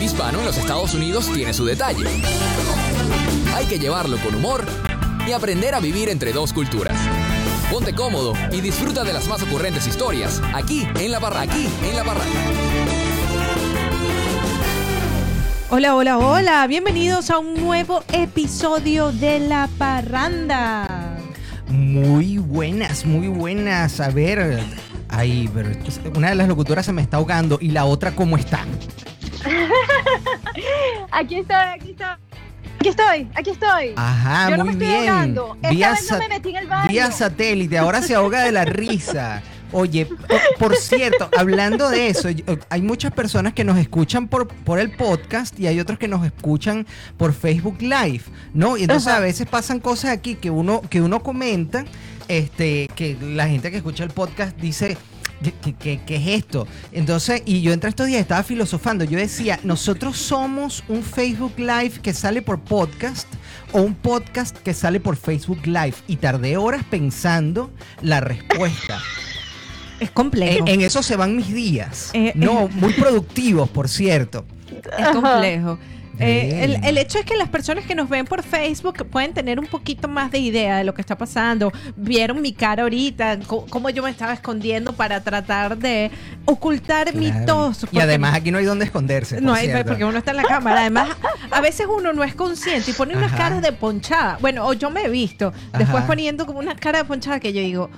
ser hispano en los Estados Unidos tiene su detalle. Hay que llevarlo con humor y aprender a vivir entre dos culturas. Ponte cómodo y disfruta de las más ocurrentes historias aquí en la barra, aquí en la barranca. Hola, hola, hola. Bienvenidos a un nuevo episodio de La Parranda. Muy buenas, muy buenas. A ver, ay, pero una de las locutoras se me está ahogando y la otra, ¿cómo está? aquí estoy, aquí estoy. Aquí estoy, aquí estoy. Ajá, Yo no muy me estoy bien. ahogando. Esta Vía vez no me metí en el baño. Vía satélite, ahora se ahoga de la risa. Oye, po- por cierto, hablando de eso, hay muchas personas que nos escuchan por, por el podcast y hay otros que nos escuchan por Facebook Live, ¿no? Y entonces Ajá. a veces pasan cosas aquí que uno, que uno comenta, este, que la gente que escucha el podcast dice, ¿Qué, qué- qué- qué es esto? Entonces, y yo entre estos días estaba filosofando. Yo decía, nosotros somos un Facebook Live que sale por podcast o un podcast que sale por Facebook Live. Y tardé horas pensando la respuesta. Es complejo. En, en eso se van mis días. Eh, no, muy productivos, por cierto. es complejo. Eh, el, el hecho es que las personas que nos ven por Facebook pueden tener un poquito más de idea de lo que está pasando. Vieron mi cara ahorita, cómo yo me estaba escondiendo para tratar de ocultar mi tos. Y además aquí no hay donde esconderse. por No hay, cierto. porque uno está en la cámara. Además, a veces uno no es consciente y pone unas Ajá. caras de ponchada. Bueno, o yo me he visto después Ajá. poniendo como unas caras de ponchada que yo digo,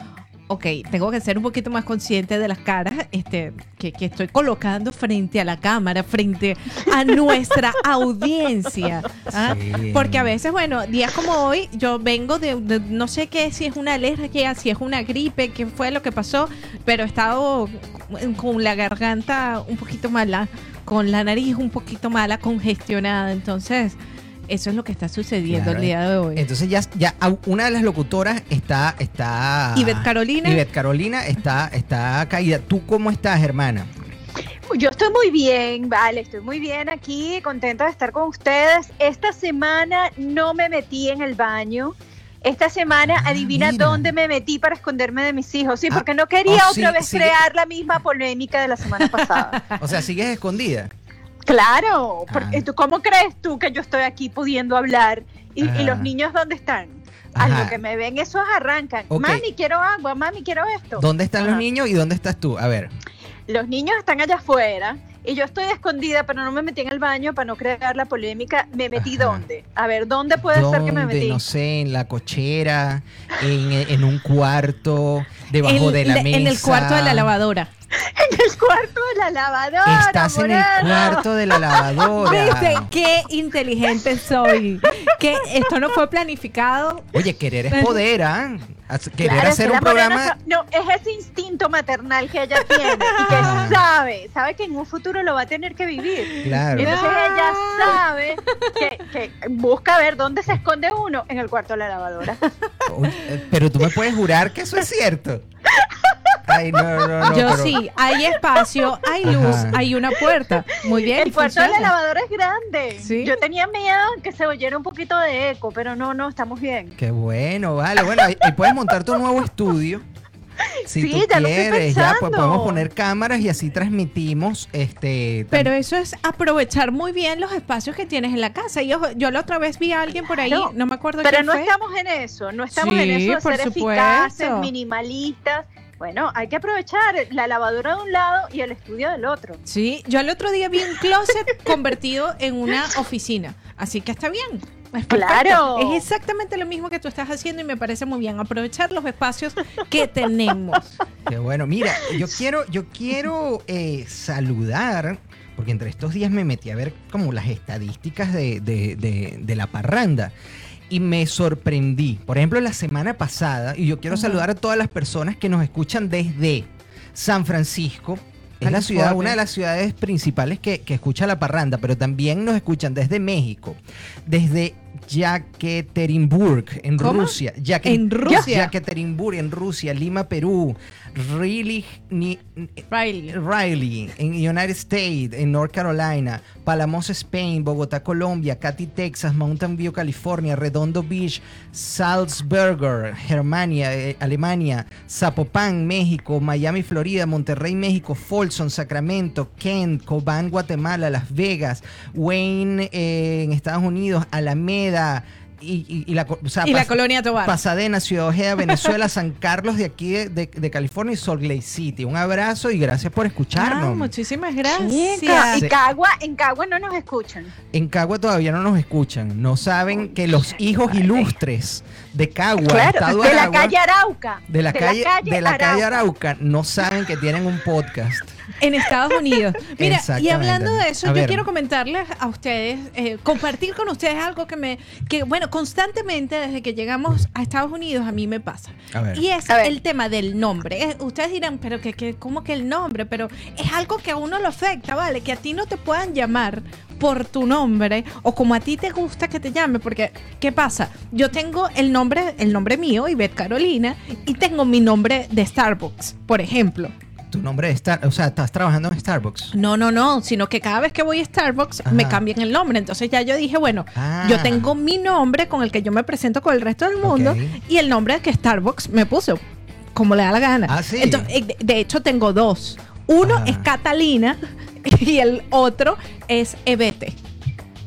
ok, tengo que ser un poquito más consciente de las caras este, que, que estoy colocando frente a la cámara, frente a nuestra audiencia. ¿ah? Sí. Porque a veces, bueno, días como hoy, yo vengo de, de- no sé qué, si es una alergia, si es una gripe, qué fue lo que pasó, pero he estado con la garganta un poquito mala, con la nariz un poquito mala, congestionada. Entonces, eso es lo que está sucediendo Claro. el día de hoy. Entonces ya, ya una de las locutoras está, está. Ivette Carolina. Ivette Carolina está, está caída. ¿Tú cómo estás, hermana? Yo estoy muy bien, vale, estoy muy bien aquí, contenta de estar con ustedes. Esta semana no me metí en el baño. Esta semana, Ah, adivina mira. dónde me metí para esconderme de mis hijos. Sí, Ah, porque no quería oh, otra sí, vez sí. crear la misma polémica de la semana pasada. O sea, sigues escondida. Claro, porque Ah. tú, ¿cómo crees tú que yo estoy aquí pudiendo hablar? ¿Y, y los niños dónde están? A lo que me ven, esos arrancan. Ok. Mami, quiero agua, mami, quiero esto. ¿Dónde están los niños y dónde estás tú? A ver. Los niños están allá afuera y yo estoy escondida, pero no me metí en el baño para no crear la polémica. ¿Me metí Ajá. dónde? A ver, ¿dónde puede ser que me ¿Dónde? metí? No sé, en la cochera, en, en un cuarto, debajo En- de la mesa. en el cuarto de la lavadora. En el cuarto de la lavadora. Estás en el Moreno. cuarto de la lavadora. ¿Viste? Qué inteligente soy. Que esto no fue planificado. Oye, querer es poder, ¿ah? Haz- Querer Claro, hacer que un programa. No, es ese instinto maternal que ella tiene y que Ah. sabe, sabe que en un futuro lo va a tener que vivir. Claro. Entonces ella sabe que, que busca ver dónde se esconde uno en el cuarto de la lavadora. Eh, pero tú me puedes jurar que eso es cierto. Ay, no, no, no. Yo pero- sí, hay espacio, hay luz, Ajá. hay una puerta. Muy bien. El cuarto de la lavadora es grande. Sí. Yo tenía miedo que se oyera un poquito de eco, pero no, no, estamos bien. Qué bueno, vale. Bueno, ahí, ahí puedes montar tu nuevo estudio. Si Sí, tú ya lo estoy quieres, ya pues, podemos poner cámaras y así transmitimos. Este, Pero eso es aprovechar muy bien los espacios que tienes en la casa. Yo, yo la otra vez vi a alguien por ahí, Claro. no me acuerdo Pero quién no fue. estamos en eso, no estamos Sí, en eso de por ser supuesto. eficaces, minimalistas. Bueno, hay que aprovechar la lavadora de un lado y el estudio del otro. Sí, yo el otro día vi un closet convertido en una oficina. Así que está bien. Es. Claro. Es exactamente lo mismo que tú estás haciendo y me parece muy bien. Aprovechar los espacios que tenemos. Qué bueno. Mira, yo quiero, yo quiero eh, saludar, porque entre estos días me metí a ver como las estadísticas de, de- de- de la parranda. Y me sorprendí. Por ejemplo, la semana pasada, y yo quiero saludar a todas las personas que nos escuchan desde San Francisco. Es la ciudad, una de las ciudades principales que, que escucha la parranda, pero también nos escuchan desde México, desde Yekaterinburg, en ¿Cómo? Rusia. En Rusia. Yekaterinburg, en Rusia, Lima, Perú, Riley, ni- Riley. Riley, en United States, en North Carolina, Palamos, Spain, Bogotá, Colombia, Katy, Texas, Mountain View, California, Redondo Beach, Salzburger, Germania, eh, Alemania, Zapopan, México, Miami, Florida, Monterrey, México, Folsom, Sacramento, Kent, Cobán, Guatemala, Las Vegas, Wayne eh, en Estados Unidos, Alameda, y, y- y la, co- o sea, Y la pas- colonia Tobar. Pasadena, Ciudad Ojeda, Venezuela, San Carlos de aquí de, de- de California y Salt Lake City. Un abrazo y gracias por Ah, escucharnos. muchísimas Chica, gracias. Y Cagua, en Cagua no nos escuchan. en Cagua todavía no nos escuchan. No saben que los hijos ilustres de Cagua, Claro, Estado de la calle Arauca. de la calle, de la calle Arauca, no saben que tienen un podcast. En Estados Unidos. Mira, y hablando de eso, A yo ver. quiero comentarles a ustedes, eh, compartir con ustedes algo que me, que bueno, constantemente desde que llegamos a Estados Unidos a mí me pasa. A ver. Y es A ver. el tema del nombre. Ustedes dirán, pero que, que, ¿cómo que el nombre? Pero es algo que a uno lo afecta, ¿vale? Que a ti no te puedan llamar por tu nombre o como a ti te gusta que te llame, porque ¿qué pasa? Yo tengo el nombre, el nombre mío, Ivette Carolina, y tengo mi nombre de Starbucks, por ejemplo. Tu nombre de Star, o sea, estás trabajando en Starbucks. No, no, no, sino que cada vez que voy a Starbucks Ajá. me cambian el nombre. Entonces ya yo dije, bueno, Ah. yo tengo mi nombre con el que yo me presento con el resto del mundo y el nombre que Starbucks me puso, como le da la gana. Ah, sí. Entonces, eh, de, de hecho tengo dos. Uno Ajá. es Catalina y el otro es Ebete.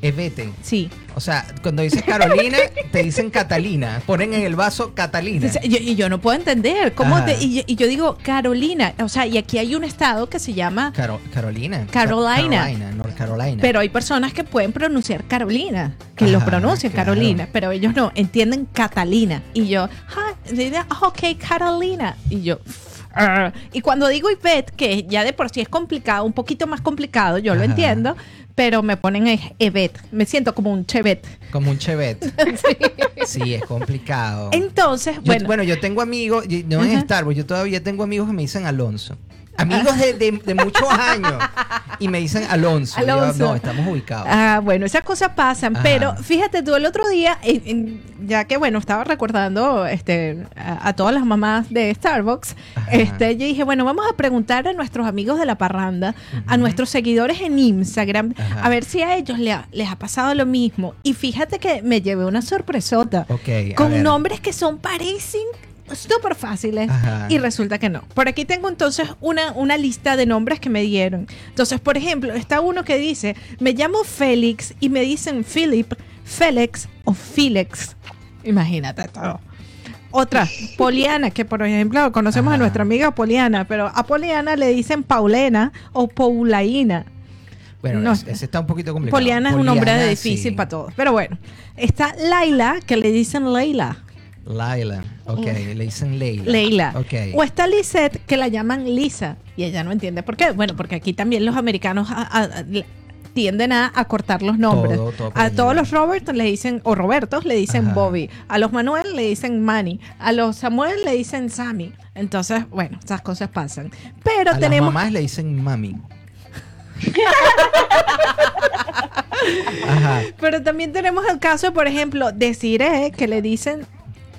Evete. Sí. O sea, cuando dices Carolina, te dicen Catalina. Ponen en el vaso Catalina. Yo- y yo no puedo entender cómo te- y, yo- y yo digo Carolina, o sea, y aquí hay un estado que se llama Caro- Carolina. Carolina. Carolina, North Carolina. Pero hay personas que pueden pronunciar Carolina, que lo pronuncian claro. Carolina, pero ellos no, entienden Catalina. Y yo, ah, ah, ok, Carolina. Y yo, "Ah". Y cuando digo Ivette, que ya de por sí es complicado, un poquito más complicado, yo lo entiendo, pero me ponen es Evette. Me siento como un Chevet. Como un chevet. sí, es complicado. Entonces, Yo- bueno, bueno, yo tengo amigos, no en Ajá. Starbucks, yo todavía tengo amigos que me dicen Alonso. Amigos de, de- de muchos años. Y me dicen Alonso. Yo, no, estamos ubicados. Ah, bueno, esas cosas pasan, Ajá. pero fíjate tú el otro día, ya que bueno, estaba recordando este, a, a todas las mamás de Starbucks, Ajá. este, yo dije, bueno, vamos a preguntar a nuestros amigos de la parranda, a nuestros seguidores en Instagram, Ajá. a ver si a ellos le ha- les ha pasado lo mismo. Y fíjate que me llevé una sorpresota con ver. nombres que son parecen súper fáciles Ajá. y resulta que no. Por aquí tengo entonces una, una lista de nombres que me dieron. Entonces, por ejemplo, está uno que dice, me llamo Félix y me dicen Philip, Félix o Félix. Imagínate todo. Otra, Poliana, que por ejemplo conocemos Ajá. a nuestra amiga Poliana, pero a Poliana le dicen Paulena o Paulaina. Bueno, no. ese, está un poquito complicado. Poliana es un nombre difícil sí. para todos. Pero bueno, está Laila, que le dicen Leila. Laila. Ok, le dicen Leila. Leila. Ok. O está Lisette, que la llaman Lisa. Y ella no entiende por qué. Bueno, porque aquí también los americanos a- a- a- le- tienden a acortar los nombres. Todo, todo a todos los Robert le dicen, o Robertos le dicen Ajá. Bobby. A los Manuel le dicen Manny. A los Samuel le dicen Sammy. Entonces, bueno, esas cosas pasan. Pero a tenemos. las mamás le dicen mami. Ajá. Pero también tenemos el caso, por ejemplo, de Cire, que le dicen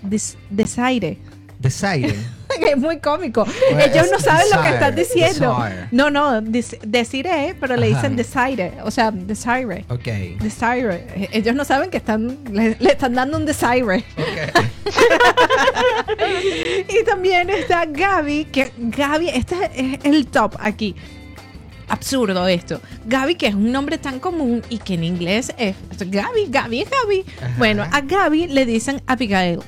des- Desaire. Desaire. Es muy cómico. Ellos no saben lo que desire, están diciendo. desire. No, no, des- deciré, pero le dicen desire. O sea, desire. Ok. Desire. Ellos no saben que están, le, le están dando un desire. Ok. Y también está Gaby, que Gaby, este es el top aquí. Absurdo esto. Gaby, que es un nombre tan común y que en inglés es Gaby, Gaby es Gaby. Ajá. Bueno, a Gaby le dicen Abigail.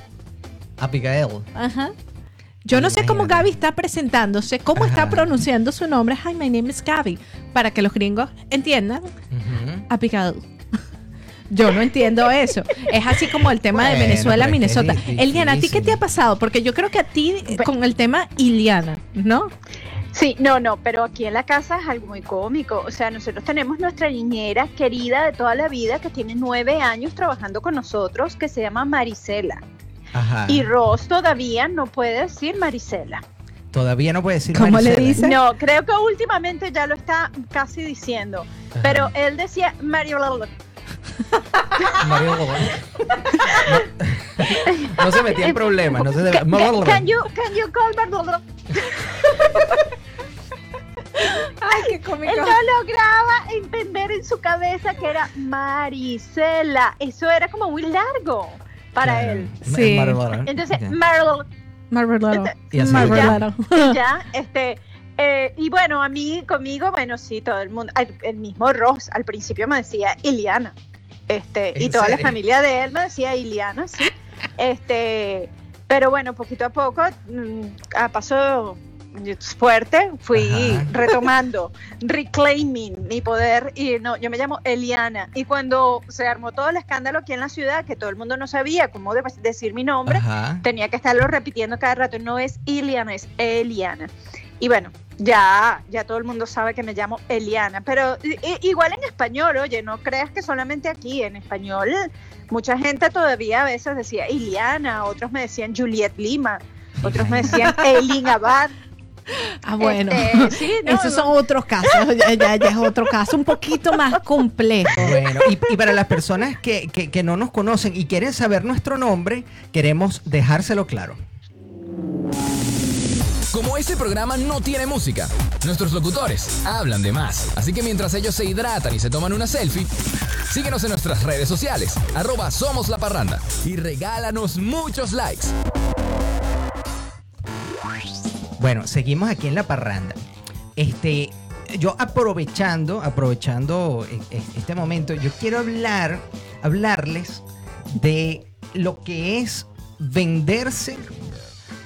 Abigail. Ajá. Yo no sé cómo. Gaby está presentándose, cómo está pronunciando su nombre. Hi, my name is Gaby. Para que los gringos entiendan, Ujú. Abigail. Yo no entiendo eso. Es así como el tema de Venezuela, Minnesota. Eliana, ¿a ti qué te ha pasado? Porque yo creo que a ti con el tema Iliana, ¿no? Sí, no, no, pero aquí en la casa es algo muy cómico. O sea, nosotros tenemos nuestra niñera querida de toda la vida que tiene nueve años trabajando con nosotros, que se llama Marisela. Ajá. Y Ross todavía no puede decir Marisela. Todavía no puede decir ¿Cómo le Marisela. dice? No, creo que últimamente ya lo está casi diciendo. Ajá. Pero él decía Mariola. Mario no, no se metía en problemas. No se Can, can- can you, can you call? Ay, qué cómico. Él no lograba entender en su cabeza que era Marisela. Eso era como muy largo para Claro. él. Sí. Mar- Entonces, Ok. Marl, Marvelado. Y así Marvelado. ya, este, eh, y bueno, a mí, conmigo, bueno, sí, todo el mundo, el, el mismo Ross al principio me decía Iliana, este, y ¿En toda la serio? familia de él me decía Iliana, sí, este, pero bueno, poquito a poco, mm, a paso fuerte, fui Ajá. retomando, reclaiming mi poder, y no, yo me llamo Eliana, y cuando se armó todo el escándalo aquí en la ciudad, que todo el mundo no sabía cómo de- decir mi nombre, Ajá. tenía que estarlo repitiendo cada rato. No es Iliana, es Eliana. Y bueno, ya, ya todo el mundo sabe que me llamo Eliana. Pero igual en español, oye, no creas que solamente aquí, en español, mucha gente todavía a veces decía Iliana, otros me decían Juliet Lima, otros me decían Eileen Abad. Ah, bueno. Este, sí, no, Esos son otros casos. Ya, ya- ya es otro caso un poquito más complejo. Bueno, y, y para las personas que, que- que no nos conocen y quieren saber nuestro nombre, queremos dejárselo claro. Como este programa no tiene música, nuestros locutores hablan de más. Así que mientras ellos se hidratan y se toman una selfie, síguenos en nuestras redes sociales, arroba Somos La Parranda, y regálanos muchos likes. Bueno, seguimos aquí en la parranda. Este, yo aprovechando, aprovechando eh, eh, este momento, yo quiero hablar, hablarles de lo que es venderse,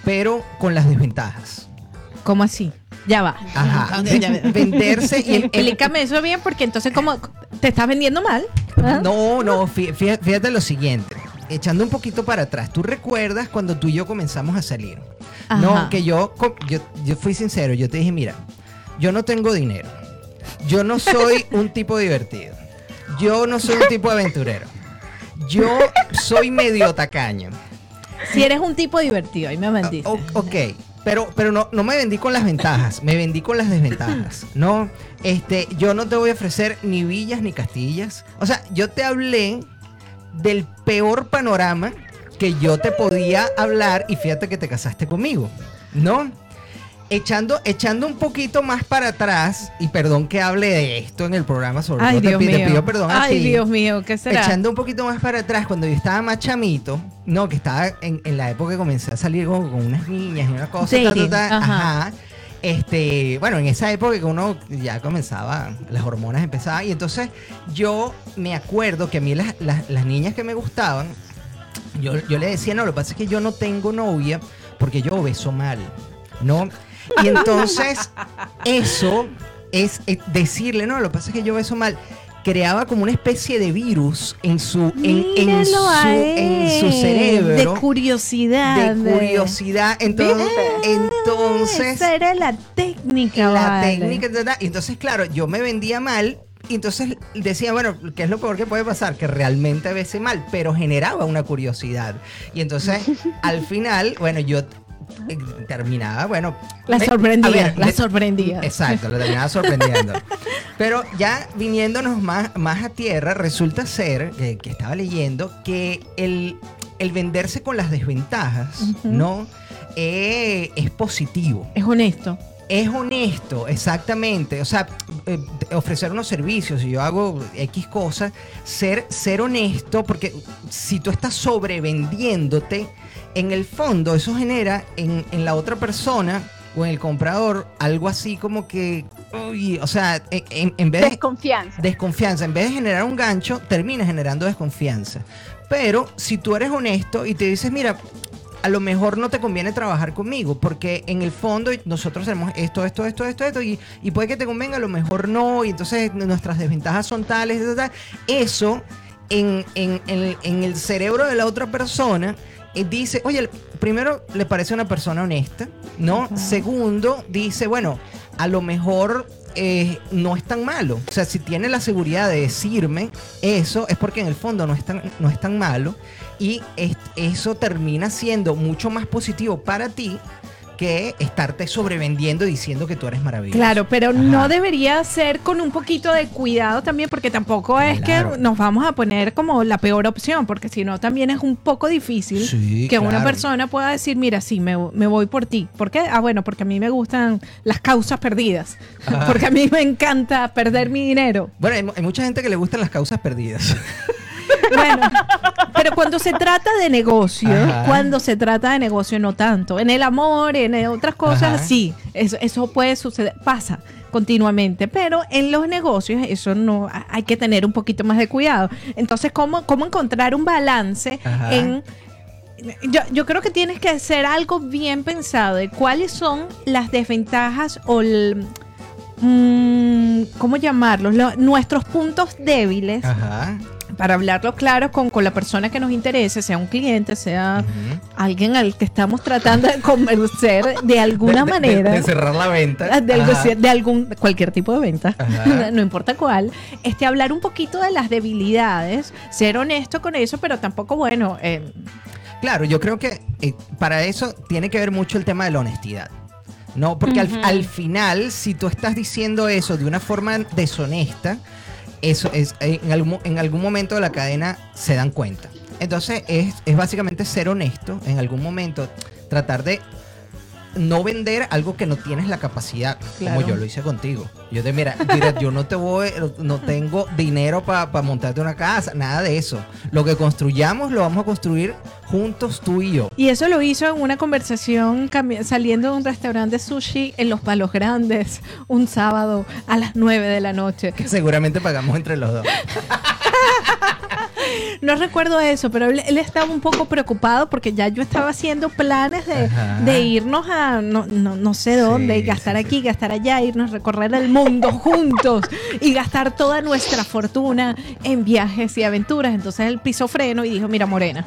pero con las desventajas. ¿Cómo así? Ya va. Ajá. Ya. Venderse y el- el- Explícame eso bien, porque entonces, como te estás vendiendo mal? ¿Ah? No, no, fí- fí- fíjate, lo siguiente. Echando un poquito para atrás, ¿tú recuerdas cuando tú y yo comenzamos a salir? Ajá. No, que yo, yo, yo fui sincero, yo te dije, mira, yo no tengo dinero, yo no soy un tipo divertido, yo no soy un tipo aventurero, yo soy medio tacaño. Si eres un tipo divertido, ahí me vendiste. O- ok, pero, pero no, no me vendí con las ventajas, me vendí con las desventajas. No, este, yo no te voy a ofrecer ni villas ni castillas. O sea, yo te hablé del peor panorama que yo te podía hablar y fíjate que te casaste conmigo, ¿no? Echando, echando un poquito más para atrás, y perdón que hable de esto en el programa, sobre Ay, te Dios te, mío. pido perdón a Ay, ti. Dios mío, ¿qué será? Echando un poquito más para atrás, cuando yo estaba más chamito, no, que estaba en, en la época que comencé a salir con, con unas niñas y una cosa, ta, ta, ta, ajá. ajá. Este, bueno, en esa época que uno ya comenzaba, las hormonas empezaban, y entonces yo me acuerdo que a mí las, las- las niñas que me gustaban, yo, yo le decía, no, lo que pasa es que yo no tengo novia porque yo beso mal, ¿no? Y entonces eso es decirle, no, lo que pasa es que yo beso mal. Creaba como una especie de virus en su, en, en su, a en su cerebro. De curiosidad. de curiosidad. Entonces, entonces Esa era la técnica, la vale. técnica, y entonces, claro, yo me vendía mal. Y entonces decía, bueno, ¿qué es lo peor que puede pasar? Que realmente bese mal, pero generaba una curiosidad. Y entonces, al final, bueno, yo terminaba, bueno. La me- sorprendía, ver, la sorprendía. Exacto, la terminaba sorprendiendo. Pero ya viniéndonos más, más a tierra, resulta ser que, que estaba leyendo que el, el venderse con las desventajas. ¿no? Eh, es positivo. Es honesto. Es honesto, exactamente. O sea, eh, ofrecer unos servicios, si yo hago X cosas, ser, ser honesto, porque si tú estás sobrevendiéndote, en el fondo eso genera en, en la otra persona o en el comprador algo así como que, uy, o sea, en, vez de Desconfianza. desconfianza, en vez de generar un gancho, termina generando desconfianza. Pero si tú eres honesto y te dices, mira, a lo mejor no te conviene trabajar conmigo, porque en el fondo nosotros tenemos esto, esto, esto, esto, esto, y, y puede que te convenga, a lo mejor no, y entonces nuestras desventajas son tales, ta, ta, ta. eso en, en- en- en el cerebro de la otra persona dice, oye, primero le parece una persona honesta, ¿no? Segundo, dice, bueno, a lo mejor eh, no es tan malo. O sea, si tiene la seguridad de decirme eso, es porque en el fondo no es tan, no es tan malo. Y es- eso termina siendo mucho más positivo para ti que estarte sobrevendiendo diciendo que tú eres maravilloso. Claro, pero Ajá. no debería ser con un poquito de cuidado también, porque tampoco es Claro. que nos vamos a poner como la peor opción, porque si no también es un poco difícil Sí, que una persona pueda decir, mira, sí, me, me voy por ti. ¿Por qué? Ah, bueno, porque a mí me gustan las causas perdidas, Ajá. porque a mí me encanta perder mi dinero. Bueno, hay mucha gente que le gustan las causas perdidas. Bueno, pero cuando se trata de negocio, Ajá. cuando se trata de negocio no tanto. En el amor, en otras cosas, Ajá. sí, eso, eso puede suceder, pasa continuamente, pero en los negocios eso no, hay que tener un poquito más de cuidado. Entonces, ¿cómo, cómo encontrar un balance Ajá. en... Yo, yo creo que tienes que hacer algo bien pensado de cuáles son las desventajas o el... mm, ¿Cómo llamarlos? Lo- nuestros puntos débiles Ajá. Para hablarlo claro con, con la persona que nos interese, sea un cliente, sea alguien al que estamos tratando de convencer de alguna De- manera. De, de cerrar la venta. de, algo- Ajá. de algún cualquier tipo de venta, no importa cuál, este hablar un poquito de las debilidades, ser honesto con eso, pero tampoco bueno, eh, Claro, yo creo que eh, para eso tiene que ver mucho el tema de la honestidad. No, porque al- al, final, si tú estás diciendo eso de una forma deshonesta, eso es eh, en algún, en algún momento de la cadena se dan cuenta. Entonces es, es básicamente ser honesto, en algún momento tratar de no vender algo que no tienes la capacidad, Claro. como yo lo hice contigo. Yo te mira, mira, yo no te voy, no tengo dinero para montarte una casa, nada de eso. Lo que construyamos lo vamos a construir juntos tú y yo. y eso lo hizo en una conversación saliendo de un restaurante de sushi en Los Palos Grandes un sábado a las 9 de la noche. Que seguramente pagamos entre los dos. No recuerdo eso, pero él, él estaba un poco preocupado porque ya yo estaba haciendo planes de, irnos a no, no, no sé dónde, Sí, y gastar sí, aquí, gastar allá, irnos a recorrer el mundo juntos y gastar toda nuestra fortuna en viajes y aventuras. Entonces él pisó freno y dijo, mira Morena,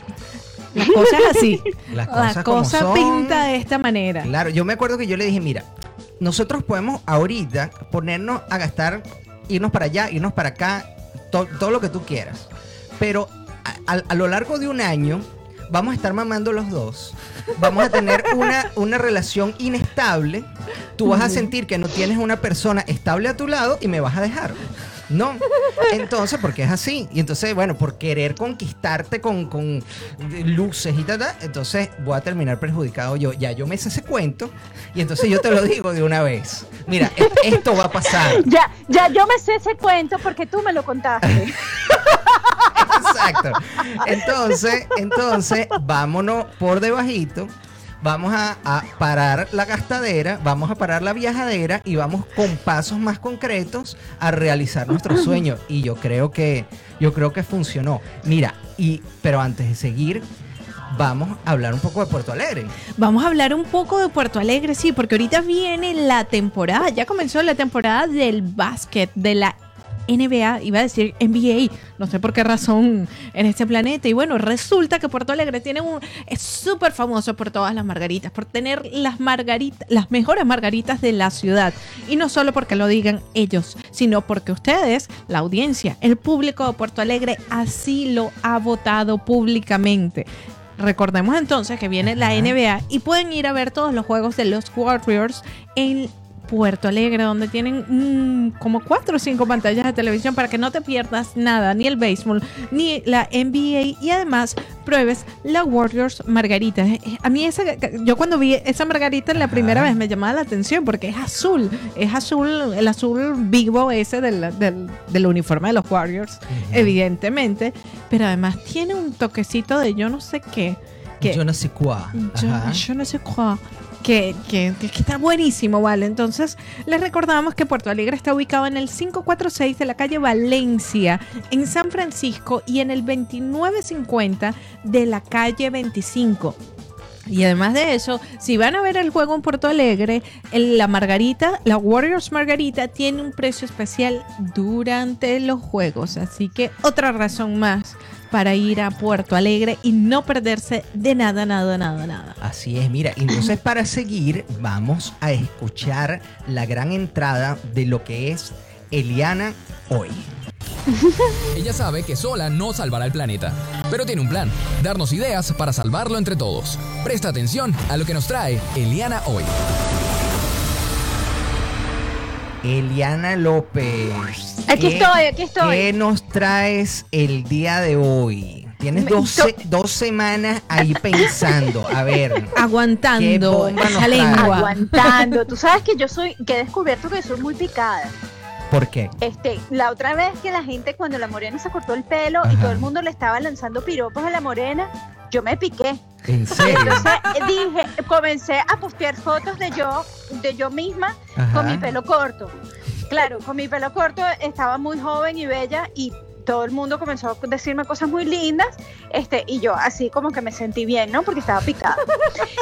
la cosa es así. Las La cosas como cosa son. pinta de esta manera. Claro, yo me acuerdo que yo le dije, mira, nosotros podemos ahorita ponernos a gastar, irnos para allá, irnos para acá, to- todo lo que tú quieras. Pero a, a- a lo largo de un año vamos a estar mamando los dos. Vamos a tener una, una relación inestable. Tú vas a sentir que no tienes una persona estable a tu lado y me vas a dejar. No. Entonces, porque es así. Y entonces, bueno, por querer conquistarte con, con luces y tal, entonces voy a terminar perjudicado yo. Ya yo me sé ese cuento y entonces yo te lo digo de una vez. Mira, e- esto va a pasar. Ya, ya yo me sé ese cuento porque tú me lo contaste. Exacto. Entonces, entonces, vámonos por debajito. Vamos a, a parar la gastadera, vamos a parar la viajadera y vamos con pasos más concretos a realizar nuestro sueño. Y yo creo que, yo creo que funcionó. Mira, y, pero antes de seguir, vamos a hablar un poco de Puerto Alegre. Vamos a hablar un poco de Puerto Alegre, sí, porque ahorita viene la temporada, ya comenzó la temporada del básquet, de la NBA, iba a decir NBA, no sé por qué razón en este planeta. Y bueno, resulta que Puerto Alegre tiene un, es súper famoso por todas las margaritas, por tener las margaritas, las mejores margaritas de la ciudad. Y no solo porque lo digan ellos, sino porque ustedes, la audiencia, el público de Puerto Alegre, así lo ha votado públicamente. Recordemos entonces que viene la. NBA y pueden ir a ver todos los juegos de los Warriors en Puerto Alegre, donde tienen mm, como cuatro o cinco pantallas de televisión para que no te pierdas nada, ni el béisbol, ni la NBA y además pruebes la Warriors Margarita. Eh, A mí esa, yo cuando vi esa Margarita la primera Ajá. vez me llamaba la atención porque es azul, es azul, el azul vivo ese del, del, del uniforme de los Warriors, evidentemente, pero además tiene un toquecito de yo no sé qué. Que, Yo no sé cuá. yo, no sé cuál. Que, que, está buenísimo, ¿vale? Entonces, les recordamos que Puerto Alegre está ubicado en el 546 de la calle Valencia, en San Francisco, y en el 2950 de la calle 25. Y además de eso, si van a ver el juego en Puerto Alegre, la Margarita, la Warriors Margarita, tiene un precio especial durante los juegos. Así que otra razón más para ir a Puerto Alegre y no perderse de nada, nada, nada, nada. Así es, mira, entonces para seguir vamos a escuchar la gran entrada de lo que es Eliana hoy. Ella sabe que sola no salvará el planeta, pero tiene un plan, darnos ideas para salvarlo entre todos. Presta atención a lo que nos trae Eliana hoy. Eliana López. Aquí ¿qué- estoy, aquí estoy. ¿Qué nos traes el día de hoy? Tienes dos, se- dos semanas ahí pensando. A ver. ¿Qué Aguantando trae? lengua. Aguantando. Tú sabes que yo soy, que he descubierto que soy muy picada. ¿Por qué? Este, la otra vez que la gente cuando la morena se cortó el pelo y todo el mundo le estaba lanzando piropos a la morena, yo me piqué. ¿En serio? Entonces eh, dije, comencé a postear fotos de yo, de yo misma Ajá. con mi pelo corto. Claro, con mi pelo corto estaba muy joven y bella y todo el mundo comenzó a decirme cosas muy lindas, este, y yo así como que me sentí bien, ¿no? Porque estaba picada.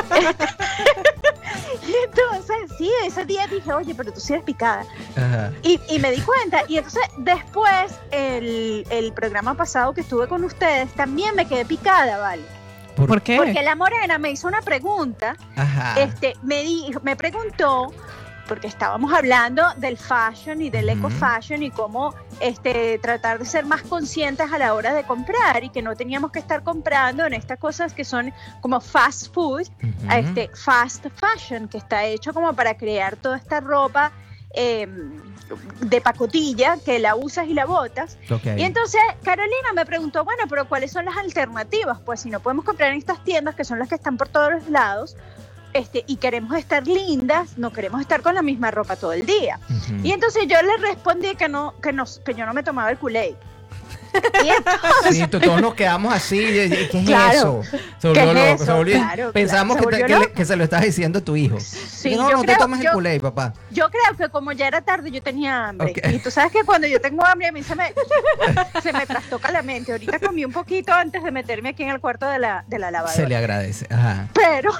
y entonces, sí, ese día dije, oye, pero tú sí eres picada. Ajá. Y, y me di cuenta, y entonces después, el, el programa pasado que estuve con ustedes, también me quedé picada, ¿vale? ¿Por qué? Porque la morena me hizo una pregunta, Ajá. este, me, dijo, me preguntó, porque estábamos hablando del fashion y del eco fashion y cómo este, tratar de ser más conscientes a la hora de comprar y que no teníamos que estar comprando en estas cosas que son como fast food, este fast fashion que está hecho como para crear toda esta ropa eh, de pacotilla que la usas y la botas. Y entonces Carolina me preguntó, bueno, pero ¿cuáles son las alternativas? Pues si no podemos comprar en estas tiendas que son las que están por todos los lados, este, y queremos estar lindas, no queremos estar con la misma ropa todo el día. Y entonces yo le respondí que no, que no, que yo no me tomaba el culé. Sí, to- todos nos quedamos así. ¿Qué es Claro. eso? Se ¿Qué volvió es loco, se eso? volvió- Claro, Pensamos claro, que, te- que se lo estás diciendo a tu hijo. sí, no, no te creo- tomes el culé, papá. Yo creo que como ya era tarde, yo tenía hambre. Y tú sabes que cuando yo tengo hambre, a mí se me, se me trastoca la mente. Ahorita comí un poquito antes de meterme aquí en el cuarto de la, de la lavadora. Se le agradece. Ajá. Pero,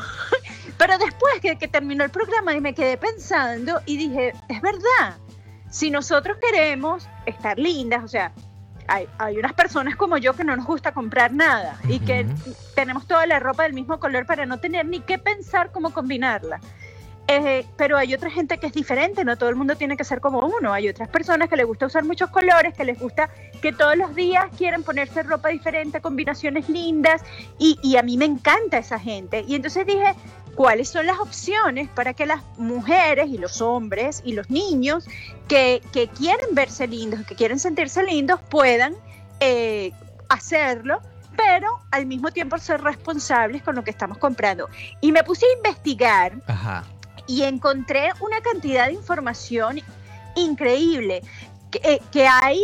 pero después que, que terminó el programa y me quedé pensando y dije, es verdad, si nosotros queremos estar lindas, o sea, hay, hay unas personas como yo que no nos gusta comprar nada y que tenemos toda la ropa del mismo color para no tener ni que pensar cómo combinarla. Eh, pero hay otra gente que es diferente, no todo el mundo tiene que ser como uno. Hay otras personas que les gusta usar muchos colores, que les gusta que todos los días quieren ponerse ropa diferente, combinaciones lindas, y, y a mí me encanta esa gente. Y entonces dije, ¿cuáles son las opciones para que las mujeres y los hombres y los niños que, que quieren verse lindos, que quieren sentirse lindos, puedan eh, hacerlo? pero al mismo tiempo ser responsables con lo que estamos comprando. Y me puse a investigar Ajá. y encontré una cantidad de información increíble. Que, eh, que hay,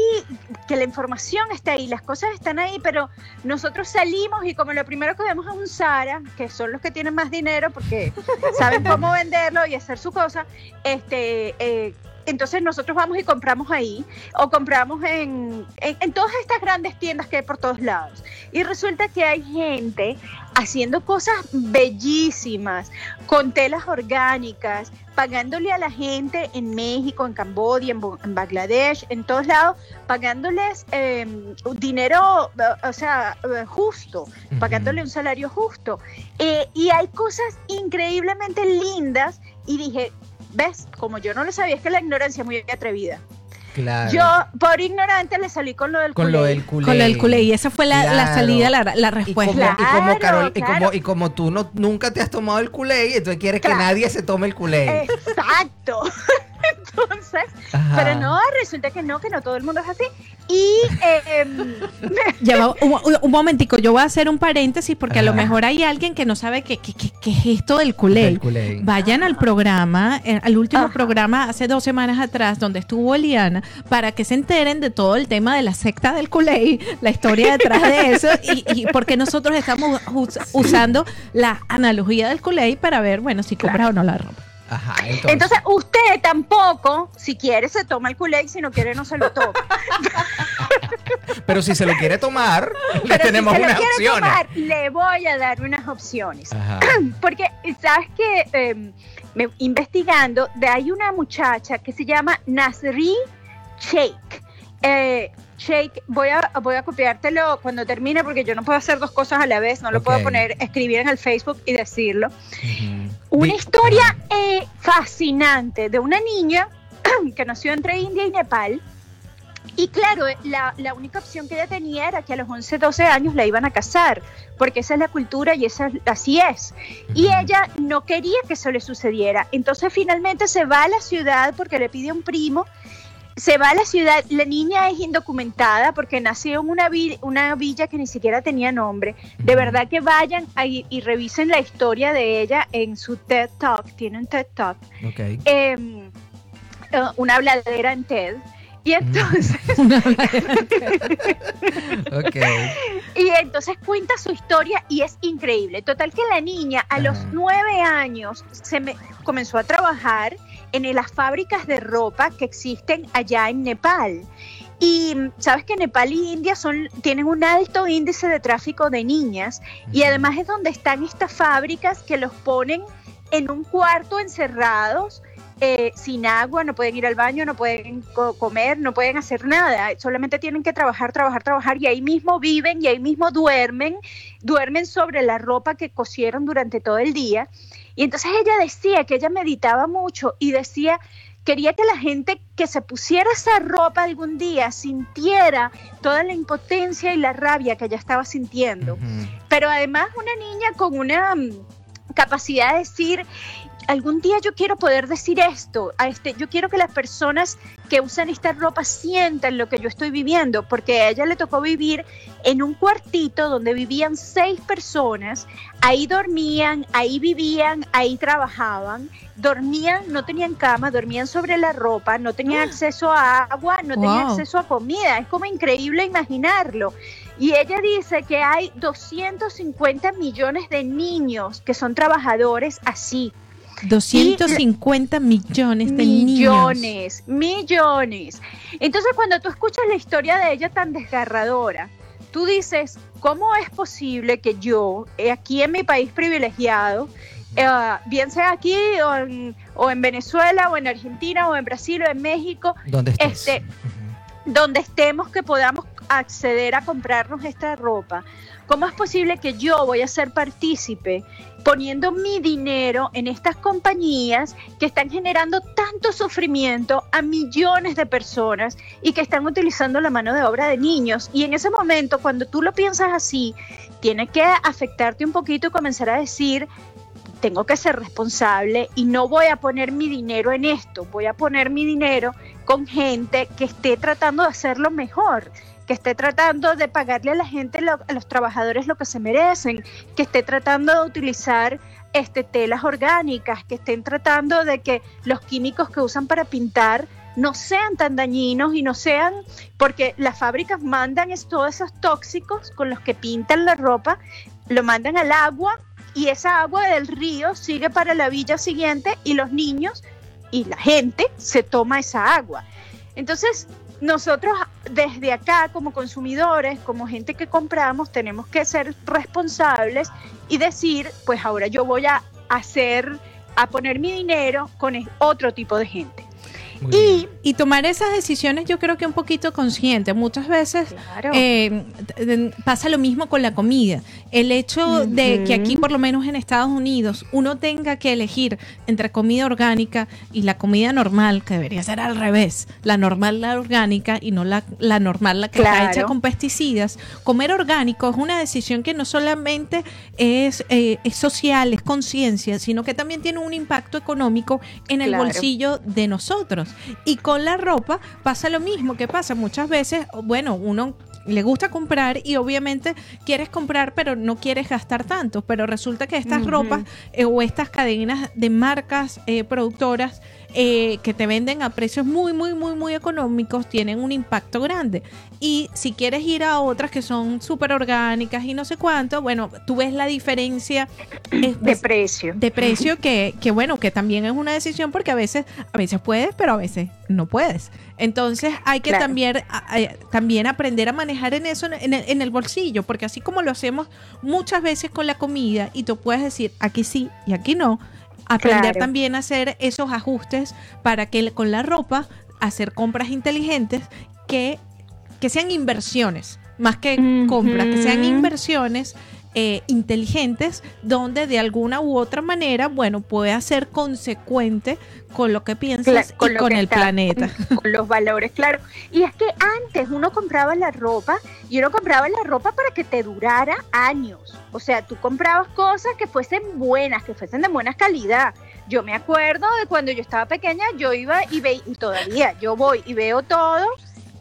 que la información está ahí, las cosas están ahí, pero nosotros salimos y como lo primero que vemos es un Zara, que son los que tienen más dinero porque saben cómo venderlo y hacer su cosa, este, eh, entonces nosotros vamos y compramos ahí o compramos en, en, en todas estas grandes tiendas que hay por todos lados. Y resulta que hay gente haciendo cosas bellísimas, con telas orgánicas, pagándole a la gente en México, en Camboya, en, en Bangladesh, en todos lados, pagándoles eh, dinero, o sea, eh, justo, pagándole un salario justo. Eh, y hay cosas increíblemente lindas y dije, ves, como yo no lo sabía, es que la ignorancia es muy atrevida. Claro. Yo, por ignorante, le salí con lo del con lo culé. del culé. Con lo del culé. Y esa fue la, la salida, la, la Y como, respuesta. y como Claro, Carol, y como, y como tú no, nunca te has tomado el culé, entonces quieres Claro. que nadie se tome el culé. Exacto. Entonces, Ajá. pero no, resulta que no, que no todo el mundo es así. Y eh, Ya va, un, un- momentico, yo voy a hacer un paréntesis porque a lo mejor hay alguien que no sabe qué qué- qué- qué es esto del culé. Vayan al programa, eh, al último Ajá. programa hace dos semanas atrás, donde estuvo Eliana, para que se enteren de todo el tema de la secta del culé, la historia detrás de eso, y, y porque nosotros estamos us- usando la analogía del culé para ver, bueno, si compras o no la ropa. Ajá, entonces. entonces usted tampoco, si quiere, se toma el culé y si no quiere, no se lo toma. pero si se lo quiere tomar, le Pero tenemos si se lo unas quiere opciones. tomar, le voy a dar unas opciones. Ajá. Porque, ¿sabes que eh, me- investigando, de, hay una muchacha que se llama Nasri Sheikh. Eh, Sheikh, voy a, voy a copiártelo cuando termine porque yo no puedo hacer dos cosas a la vez, no lo Ok. puedo poner, escribir en el Facebook y decirlo. Ujú. Una Di- historia eh, fascinante de una niña que nació entre India y Nepal Y claro, la, la, única opción que ella tenía era que a los 11, 12 años la iban a casar, porque esa es la cultura y esa, así es. Y ella no quería que eso le sucediera. Entonces finalmente se va a la ciudad porque le pide a un primo, se va a la ciudad, la niña es indocumentada porque nació en una, vi una villa que ni siquiera tenía nombre. De verdad que vayan ahí y revisen la historia de ella en su TED Talk, tiene un TED Talk. Okay. Eh, una habladera en TED. Y entonces. okay. Y entonces cuenta su historia y es increíble. Total que la niña a los nueve años se me, comenzó a trabajar en las fábricas de ropa que existen allá en Nepal. Y sabes que Nepal y India son, tienen un alto índice de tráfico de niñas y además es donde están estas fábricas que los ponen en un cuarto encerrados eh, sin agua, no pueden ir al baño, no pueden co comer, no pueden hacer nada, solamente tienen que trabajar, trabajar, trabajar y ahí mismo viven y ahí mismo duermen, duermen sobre la ropa que cosieron durante todo el día. Y entonces ella decía que ella meditaba mucho y decía, quería que la gente que se pusiera esa ropa algún día sintiera toda la impotencia y la rabia que ella estaba sintiendo. Uh -huh. Pero además una niña con una capacidad de decir, algún día yo quiero poder decir esto, a este, yo quiero que las personas que usan esta ropa sientan lo que yo estoy viviendo, porque a ella le tocó vivir en un cuartito donde vivían seis personas, ahí dormían, ahí vivían, ahí trabajaban, dormían, no tenían cama, dormían sobre la ropa, no tenían acceso a agua, no wow. tenían acceso a comida, es como increíble imaginarlo. Y ella dice que hay 250 millones de niños que son trabajadores así. 250 y, millones de millones, niños. Millones, Entonces, cuando tú escuchas la historia de ella tan desgarradora, tú dices, ¿cómo es posible que yo, aquí en mi país privilegiado, eh, bien sea aquí o en, o en, Venezuela o en Argentina o en Brasil o en México, ¿Dónde este, uh -huh. donde estemos que podamos acceder a comprarnos esta ropa, ¿cómo es posible que yo voy a ser partícipe poniendo mi dinero en estas compañías que están generando tanto sufrimiento a millones de personas y que están utilizando la mano de obra de niños? Y en ese momento, cuando tú lo piensas así, tiene que afectarte un poquito y comenzar a decir, tengo que ser responsable y no voy a poner mi dinero en esto, voy a poner mi dinero con gente que esté tratando de hacerlo mejor, que esté tratando de pagarle a la gente, a los trabajadores lo que se merecen, que esté tratando de utilizar este, telas orgánicas, que estén tratando de que los químicos que usan para pintar no sean tan dañinos y no sean, porque las fábricas mandan es, todos esos tóxicos con los que pintan la ropa, lo mandan al agua y esa agua del río sigue para la villa siguiente y los niños y la gente se toma esa agua. Entonces, nosotros desde acá como consumidores, como gente que compramos, tenemos que ser responsables y decir, pues ahora yo voy a hacer, a poner mi dinero con otro tipo de gente. Y, y, tomar esas decisiones yo creo que un poquito consciente. Muchas veces claro. eh, pasa lo mismo con la comida. El hecho uh -huh. de que aquí, por lo menos en Estados Unidos, uno tenga que elegir entre comida orgánica y la comida normal, que debería ser al revés. La normal, la orgánica y no la, la normal, la que claro. está hecha con pesticidas. Comer orgánico es una decisión que no solamente es, eh, es social, es conciencia, sino que también tiene un impacto económico en el claro. bolsillo de nosotros. Y con la ropa pasa lo mismo que pasa muchas veces, bueno, uno le gusta comprar y obviamente quieres comprar pero no quieres gastar tanto, pero resulta que estas uh -huh. ropas eh, o estas cadenas de marcas eh, productoras eh, que te venden a precios muy, muy, muy, muy económicos tienen un impacto grande. Y si quieres ir a otras que son súper orgánicas y no sé cuánto, bueno, tú ves la diferencia de precio. De precio que, que, bueno, que también es una decisión porque a veces, a veces puedes, pero a veces no puedes. Entonces hay que claro. también, a, a, también aprender a manejar en eso en el, en el bolsillo, porque así como lo hacemos muchas veces con la comida y tú puedes decir aquí sí y aquí no, aprender claro. también a hacer esos ajustes para que con la ropa hacer compras inteligentes que, que sean inversiones, más que uh -huh. compras, que sean inversiones eh, inteligentes donde de alguna u otra manera, bueno, puedas ser consecuente con lo que piensas con y con el está- planeta. con los valores, claro. Y es que antes uno compraba la ropa y uno compraba la ropa para que te durara años. O sea, tú comprabas cosas que fuesen buenas, que fuesen de buena calidad. Yo me acuerdo de cuando yo estaba pequeña, yo iba y veía, y todavía yo voy y veo todo.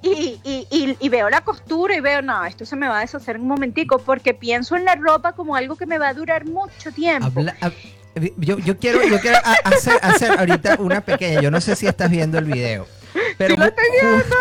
Y, y- y- y veo la costura y veo, no, esto se me va a deshacer en un momentico, porque pienso en la ropa como algo que me va a durar mucho tiempo. Habla- hab- yo, yo quiero, yo quiero hacer, hacer ahorita una pequeña, yo no sé si estás viendo el video. Pero Sí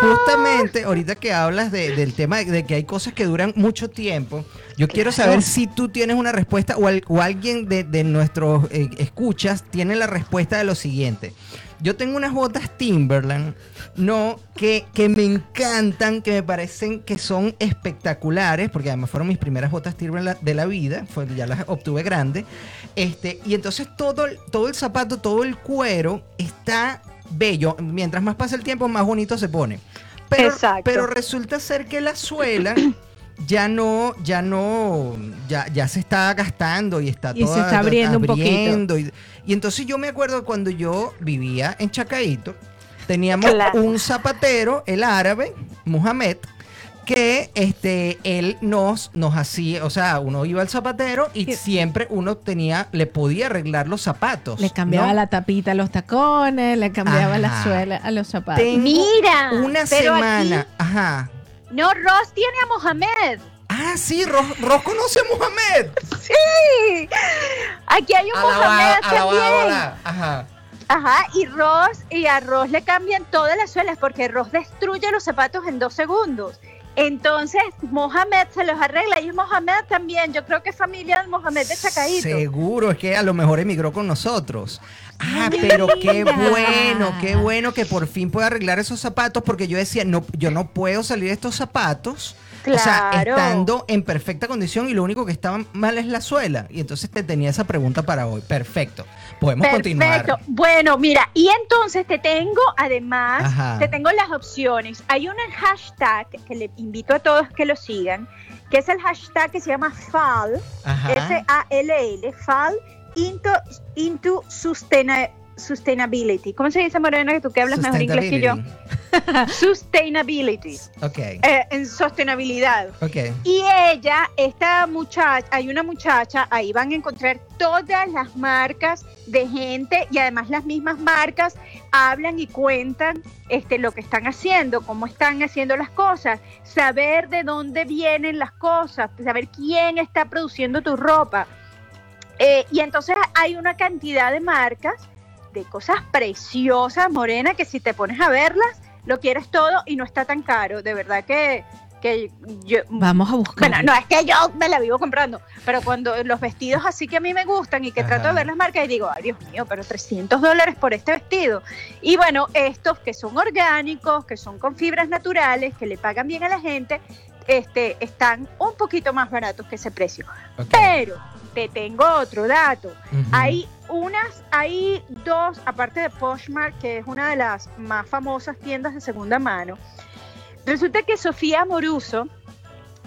justamente ahorita que hablas de- del tema de, de que hay cosas que duran mucho tiempo, yo quiero saber si tú tienes una respuesta o, al- o alguien de, de nuestros eh, escuchas tiene la respuesta de lo siguiente. Yo tengo unas botas Timberland, no, que, que me encantan, que me parecen que son espectaculares, porque además fueron mis primeras botas Timberland de la vida, fue, ya las obtuve grandes. Este, y entonces todo, el- todo el zapato, todo el cuero está bello. Mientras más pasa el tiempo, más bonito se pone. Pero, Exacto. pero resulta ser que la suela ya no, ya no, ya, ya se está gastando y está Y se está abriendo un poquito. y, y entonces yo me acuerdo cuando yo vivía en Chacaito, teníamos Claro. un zapatero, el árabe, Mohamed, que este él nos nos hacía, o sea, uno iba al zapatero y siempre uno tenía le podía arreglar los zapatos. Le cambiaba ¿no? la tapita a los tacones, le cambiaba la suela a los zapatos. Tengo Mira, una pero aquí- semana, ajá. No, Ross tiene a Mohamed. Ah, sí, Ros, Ros conoce a Mohamed. Sí. Aquí hay un Mohamed también. Ajá. Ajá, y Ross y a Ross le cambian todas las suelas porque Ross destruye los zapatos en dos segundos. Entonces, Mohamed se los arregla y Mohamed también. Yo creo que es familia del Mohamed de Chacaíto. Seguro, es que a lo mejor emigró con nosotros. Ah, pero qué bueno, qué bueno que por fin pueda arreglar esos zapatos, porque yo decía, no, yo no puedo salir de estos zapatos. O sea, Claro. estando en perfecta condición y lo único que estaba mal es la suela. Y entonces te tenía esa pregunta para hoy. Perfecto. Podemos continuar. Perfecto. Bueno, mira, y entonces te tengo, además, Ajá. te tengo las opciones. Hay un hashtag que le invito a todos que lo sigan, que es el hashtag que se llama FAL. F-A-L-L, FAL, into, into sustainability. ¿Cómo se dice, Morena, que tú que hablas mejor inglés que yo? Sustainability. Ok, Eh, en sostenibilidad. ok. Y ella, esta muchacha, hay una muchacha, ahí van a encontrar todas las marcas de gente y además las mismas marcas hablan y cuentan este, lo que están haciendo, cómo están haciendo las cosas, saber de dónde vienen las cosas, saber quién está produciendo tu ropa. Eh, y entonces hay una cantidad de marcas de cosas preciosas, Morena, que si te pones a verlas, lo quieres todo y no está tan caro. De verdad que, que yo, Vamos a buscar. bueno, no es que yo me la vivo comprando, pero cuando los vestidos así que a mí me gustan y que Ajá. trato de ver las marcas y digo, ay Dios mío, pero 300 dólares por este vestido. Y bueno, estos que son orgánicos, que son con fibras naturales, que le pagan bien a la gente, este, están un poquito más baratos que ese precio. Pero te tengo otro dato. Hay unas, hay dos, aparte de Poshmark, que es una de las más famosas tiendas de segunda mano. Resulta que Sofía Moruso,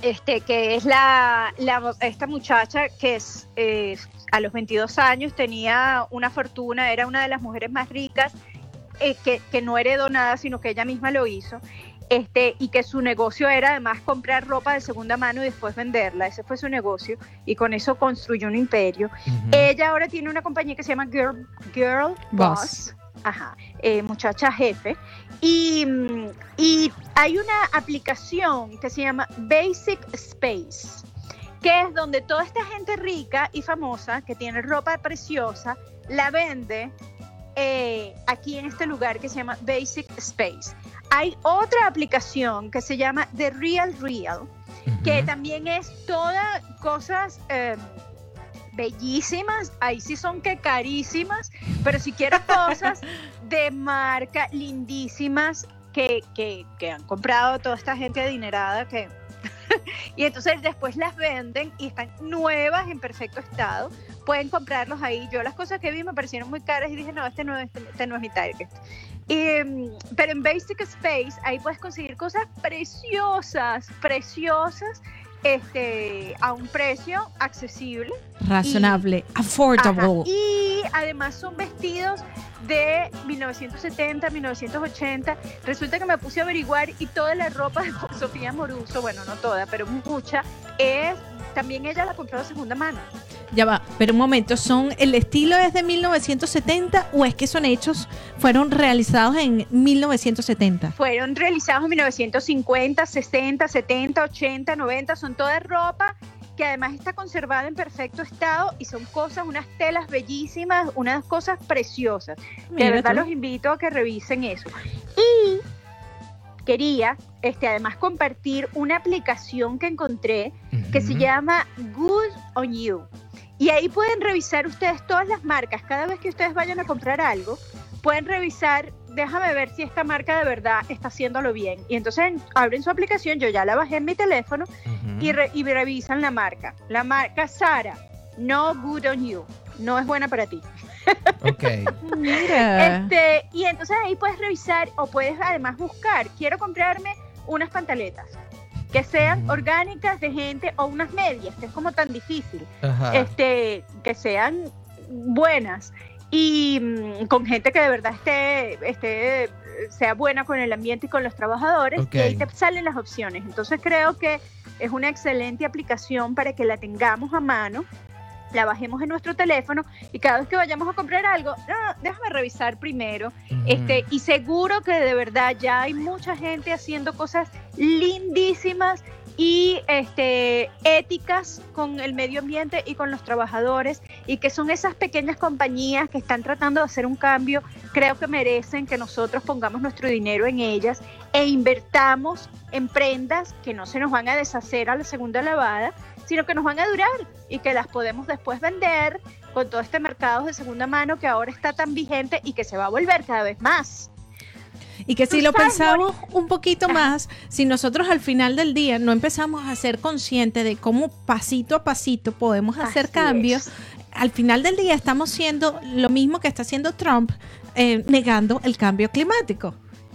este, que es la, la- esta muchacha que es, eh, a los 22 años tenía una fortuna, era una de las mujeres más ricas, eh, que, que no heredó nada, sino que ella misma lo hizo. Este, y que su negocio era además comprar ropa de segunda mano y después venderla. Ese fue su negocio y con eso construyó un imperio. Ella ahora tiene una compañía que se llama Girl, Girl Boss. Boss. Ajá, eh, muchacha jefe. Y, mm, y hay una aplicación que se llama Basic Space, que es donde toda esta gente rica y famosa que tiene ropa preciosa la vende eh, aquí en este lugar que se llama Basic Space. Hay otra aplicación que se llama The Real Real, que también es todas cosas eh, bellísimas, ahí sí son que carísimas, pero si quieres cosas de marca lindísimas que, que, que han comprado toda esta gente adinerada que... y entonces después las venden y están nuevas en perfecto estado. Pueden comprarlos ahí. Yo las cosas que vi me parecieron muy caras y dije, no, este no, es- este no es mi target. Mm, pero en Basic Space ahí puedes conseguir cosas preciosas, preciosas este, a un precio accesible. Razonable, affordable. Ajá, Y además son vestidos de 1970, 1980. Resulta que me puse a averiguar y toda la ropa de Sofía Moruso, bueno, no toda, pero mucha, es también ella la compró de segunda mano. Ya va, pero un momento, ¿son el estilo es de 1970 o es que son hechos, fueron realizados en 1970? Fueron realizados en 1950, 60, 70, 80, 90, son toda ropa que además está conservada en perfecto estado y son cosas, unas telas bellísimas, unas cosas preciosas. Mira de verdad tú. los invito a que revisen eso. Y quería este, además compartir una aplicación que encontré que se llama Good on You. Y ahí pueden revisar ustedes todas las marcas. Cada vez que ustedes vayan a comprar algo, pueden revisar, déjame ver si esta marca de verdad está haciéndolo bien. Y entonces abren su aplicación, yo ya la bajé en mi teléfono y, re- y revisan la marca. La marca Sara, no Good on You. No es buena para ti. Ok. Mira. Este, y entonces ahí puedes revisar o puedes además buscar, quiero comprarme unas pantaletas que sean orgánicas de gente o unas medias, que es como tan difícil, Ajá. este, que sean buenas y mm, con gente que de verdad esté, esté, sea buena con el ambiente y con los trabajadores, y ahí te salen las opciones. Entonces creo que es una excelente aplicación para que la tengamos a mano la bajemos en nuestro teléfono y cada vez que vayamos a comprar algo, no, déjame revisar primero. Este, y seguro que de verdad ya hay mucha gente haciendo cosas lindísimas y este, éticas con el medio ambiente y con los trabajadores y que son esas pequeñas compañías que están tratando de hacer un cambio, creo que merecen que nosotros pongamos nuestro dinero en ellas e invertamos en prendas que no se nos van a deshacer a la segunda lavada, sino que nos van a durar y que las podemos después vender con todo este mercado de segunda mano que ahora está tan vigente y que se va a volver cada vez más. Y que si lo pensamos un poquito más, si nosotros al final del día no empezamos a ser conscientes de cómo pasito a pasito podemos hacer Así cambios, es. al final del día estamos siendo lo mismo que está haciendo Trump, eh, negando el cambio climático.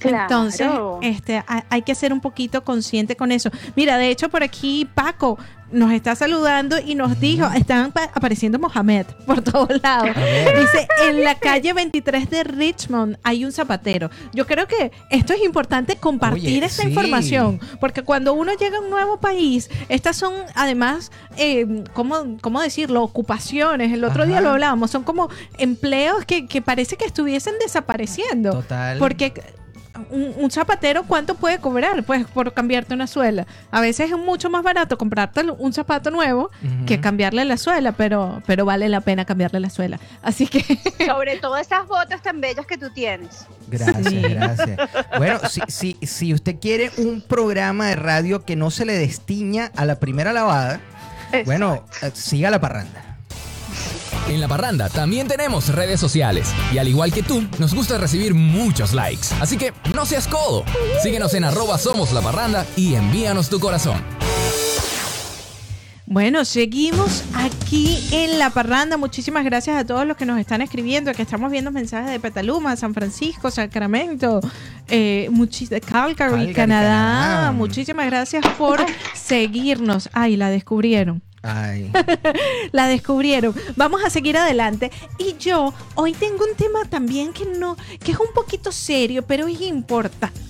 Claro. Entonces, este, ha- hay que ser un poquito consciente con eso. Mira, de hecho, por aquí Paco nos está saludando y nos dijo, están pa- apareciendo Mohamed por todos lados. Dice, en la calle 23 de Richmond hay un zapatero. Yo creo que esto es importante compartir Oye, esta sí. información, porque cuando uno llega a un nuevo país, estas son además, eh, ¿cómo, ¿cómo decirlo? Ocupaciones. El otro día lo hablábamos, son como empleos que, que parece que estuviesen desapareciendo. Total. Porque un, un zapatero, ¿cuánto puede cobrar? Pues por cambiarte una suela. A veces es mucho más barato comprarte un zapato nuevo que cambiarle la suela, pero, pero vale la pena cambiarle la suela. Así que Sobre todo esas botas tan bellas que tú tienes. Gracias, Sí. gracias. Bueno, si, si, si usted quiere un programa de radio que no se le destiña a la primera lavada, bueno, eh, siga la parranda. En La Parranda también tenemos redes sociales y al igual que tú, nos gusta recibir muchos likes. Así que no seas codo. Síguenos en arroba somos La Parranda y envíanos tu corazón. Bueno, seguimos aquí en La Parranda. Muchísimas gracias a todos los que nos están escribiendo, que estamos viendo mensajes de Petaluma, San Francisco, Sacramento, eh, Calgary, Canadá. Canadá. Muchísimas gracias por seguirnos. Ay, la descubrieron. La descubrieron. Vamos a seguir adelante. Y yo hoy tengo un tema también que no, que es un poquito serio, pero es importante.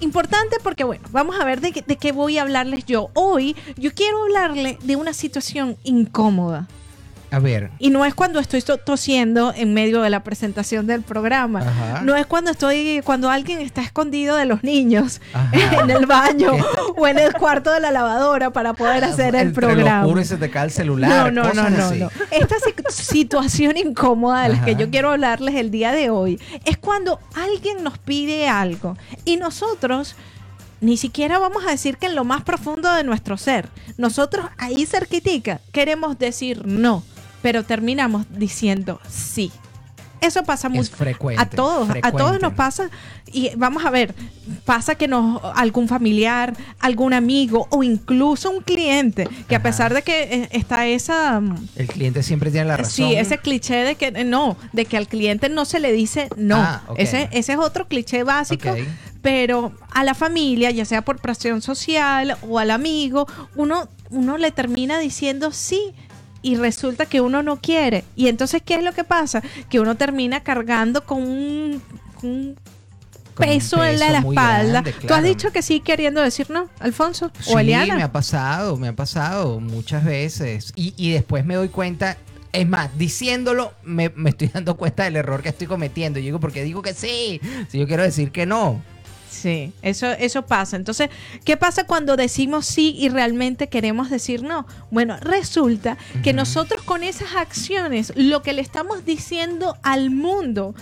Importante porque, bueno, vamos a ver de, qué- de qué voy a hablarles yo. Hoy yo quiero hablarle de una situación incómoda. A ver. Y no es cuando estoy to- tosiendo en medio de la presentación del programa. Ajá. No es cuando estoy, cuando alguien está escondido de los niños Ajá. en el baño o en el cuarto de la lavadora para poder hacer el programa. oscuro y se te cae el celular. No, no, no, cosas no, así. no. Esta si- situación incómoda de la que yo quiero hablarles el día de hoy es cuando alguien nos pide algo y nosotros ni siquiera vamos a decir que en lo más profundo de nuestro ser, nosotros ahí cerquitica queremos decir no, pero terminamos diciendo sí. Eso pasa muy Es frecuente. a todos, a todos nos pasa y vamos a ver, pasa que nos algún familiar, algún amigo o incluso un cliente que a pesar de que eh, está esa mm, El cliente siempre tiene la razón. sí, ese cliché de que eh, no, de que al cliente no se le dice no. Ah. Ese ese es otro cliché básico, pero a la familia, ya sea por presión social o al amigo, uno uno le termina diciendo sí y resulta que uno no quiere. Y entonces, ¿qué es lo que pasa? Que uno termina cargando con un, peso en la, espalda. grande, ¿Tú has dicho que sí queriendo decir no, Alfonso? Sí, ¿O Eliana? me ha pasado, me ha pasado muchas veces. Y, y después me doy cuenta, es más, diciéndolo, me, me estoy dando cuenta del error que estoy cometiendo. Yo digo, porque digo que sí, si yo quiero decir que no. Sí, eso, eso pasa. Entonces, ¿qué pasa cuando decimos sí y realmente queremos decir no? Bueno, resulta que nosotros con esas acciones, lo que le estamos diciendo al mundo,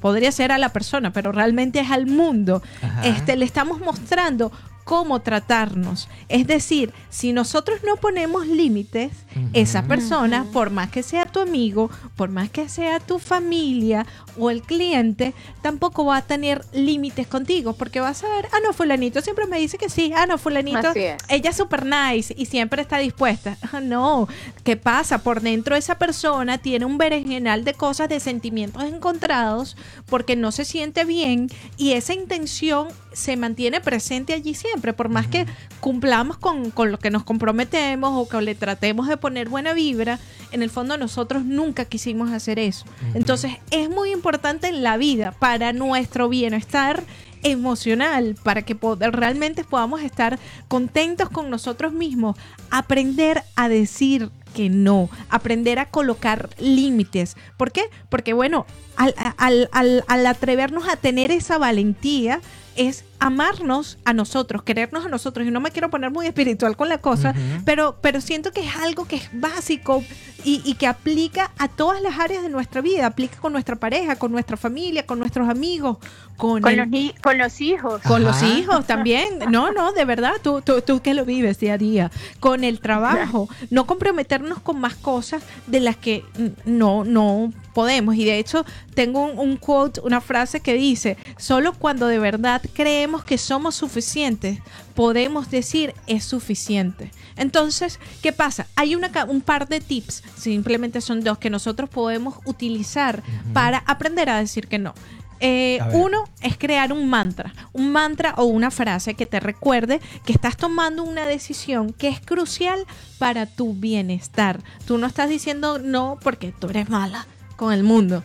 podría ser a la persona, pero realmente es al mundo, Ajá. este, le estamos mostrando cómo tratarnos. Es decir, si nosotros no ponemos límites, esa persona, por más que sea tu amigo, por más que sea tu familia o el cliente, tampoco va a tener límites contigo, porque vas a ver, ah, no, fulanito siempre me dice que sí, ah, no, fulanito, Así es. ella es super nice y siempre está dispuesta. Ah, No, ¿qué pasa? Por dentro esa persona tiene un berenjenal de cosas, de sentimientos encontrados, porque no se siente bien y esa intención se mantiene presente allí siempre, por más que cumplamos con, con lo que nos comprometemos o que le tratemos de poner buena vibra, en el fondo nosotros nunca quisimos hacer eso. Entonces es muy importante en la vida para nuestro bienestar emocional, para que realmente podamos estar contentos con nosotros mismos, aprender a decir que no, aprender a colocar límites. ¿Por qué? Porque bueno, al, al- al- al atrevernos a tener esa valentía es amarnos a nosotros, querernos a nosotros. Y no me quiero poner muy espiritual con la cosa, pero, pero siento que es algo que es básico y, y que aplica a todas las áreas de nuestra vida. Aplica con nuestra pareja, con nuestra familia, con nuestros amigos, con, Con el- los, con los hijos. con los hijos también. No, no, de verdad, tú, tú, tú que lo vives día a día. Con el trabajo. No comprometernos con más cosas de las que no, no podemos. Y de hecho, tengo un, un quote, una frase que dice, solo cuando de verdad creemos que somos suficientes, podemos decir es suficiente. Entonces, ¿qué pasa? Hay una, un par de tips, simplemente son dos, que nosotros podemos utilizar para aprender a decir que no. Eh, uno es crear un mantra, un mantra o una frase que te recuerde que estás tomando una decisión que es crucial para tu bienestar. Tú no estás diciendo no porque tú eres mala con el mundo.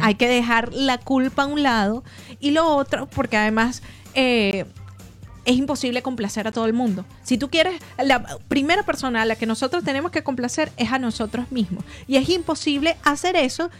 Hay que dejar la culpa a un lado y lo otro porque además eh, es imposible complacer a todo el mundo. Si tú quieres, la primera persona a la que nosotros tenemos que complacer es a nosotros mismos. Y es imposible hacer eso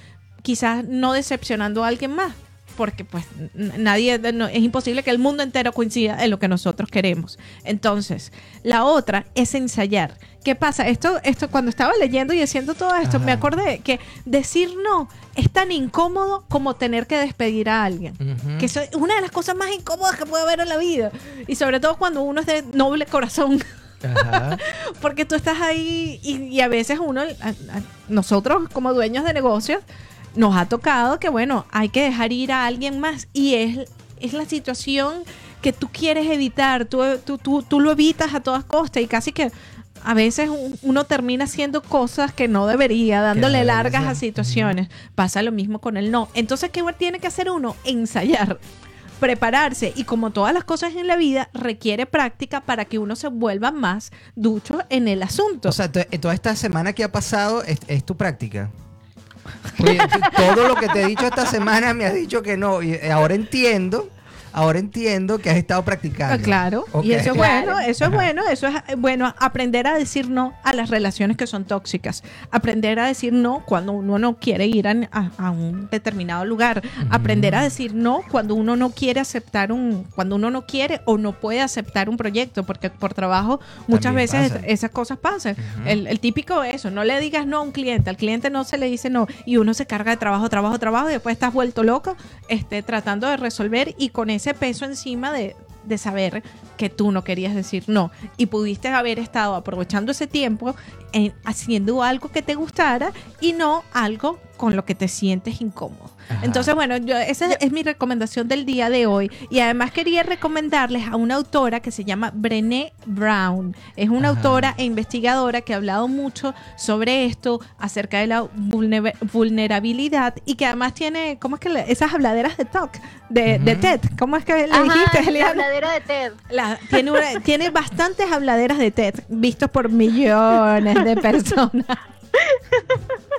quizás no decepcionando a alguien más. Porque pues nadie, no- es imposible que el mundo entero coincida en lo que nosotros queremos. Entonces, la otra es ensayar. ¿Qué pasa? Esto, esto cuando estaba leyendo y haciendo todo esto, Ajá. me acordé que decir no es tan incómodo como tener que despedir a alguien. Que eso es una de las cosas más incómodas que puede haber en la vida. Y sobre todo cuando uno es de noble corazón. Ajá. Porque tú estás ahí y, y a veces uno, a- a- nosotros como dueños de negocios, nos ha tocado que, bueno, hay que dejar ir a alguien más. Y es, es la situación que tú quieres evitar. Tú, tú, tú, tú lo evitas a todas costas y casi que a veces un- uno termina haciendo cosas que no debería, dándole largas a situaciones. Pasa lo mismo con el no. Entonces, ¿qué tiene que hacer uno? Ensayar prepararse y como todas las cosas en la vida requiere práctica para que uno se vuelva más ducho en el asunto. O sea, eh, toda esta semana que ha pasado es, es tu práctica. Todo lo que te he dicho esta semana me has dicho que no. Y eh, ahora entiendo, ahora entiendo que has estado practicando. Ah, Claro, y eso es Claro. bueno, eso es bueno, eso es eh, bueno, aprender a decir no a las relaciones que son tóxicas, aprender a decir no cuando uno no quiere ir a, a- a un determinado lugar, aprender a decir no cuando uno no quiere aceptar un, cuando uno no quiere o no puede aceptar un proyecto, porque por trabajo muchas También veces pasa. esas cosas pasan. el, el típico eso, no le digas no a un cliente, al cliente no se le dice no y uno se carga de trabajo, trabajo, trabajo y después estás vuelto loco este, tratando de resolver y con ese peso encima de, de saber que tú no querías decir no y pudiste haber estado aprovechando ese tiempo en haciendo algo que te gustara y no algo con lo que te sientes incómodo. Ajá. Entonces, bueno, yo, esa es mi recomendación del día de hoy. Y además quería recomendarles a una autora que se llama Brené Brown. Es una Ajá. autora e investigadora que ha hablado mucho sobre esto, acerca de la vulne- vulnerabilidad y que además tiene, ¿cómo es que le- esas habladeras de talk, de. TED? ¿Cómo es que le Ajá, dijiste, la habladera de TED. La- tiene, una- tiene bastantes habladeras de TED vistos por millones de personas.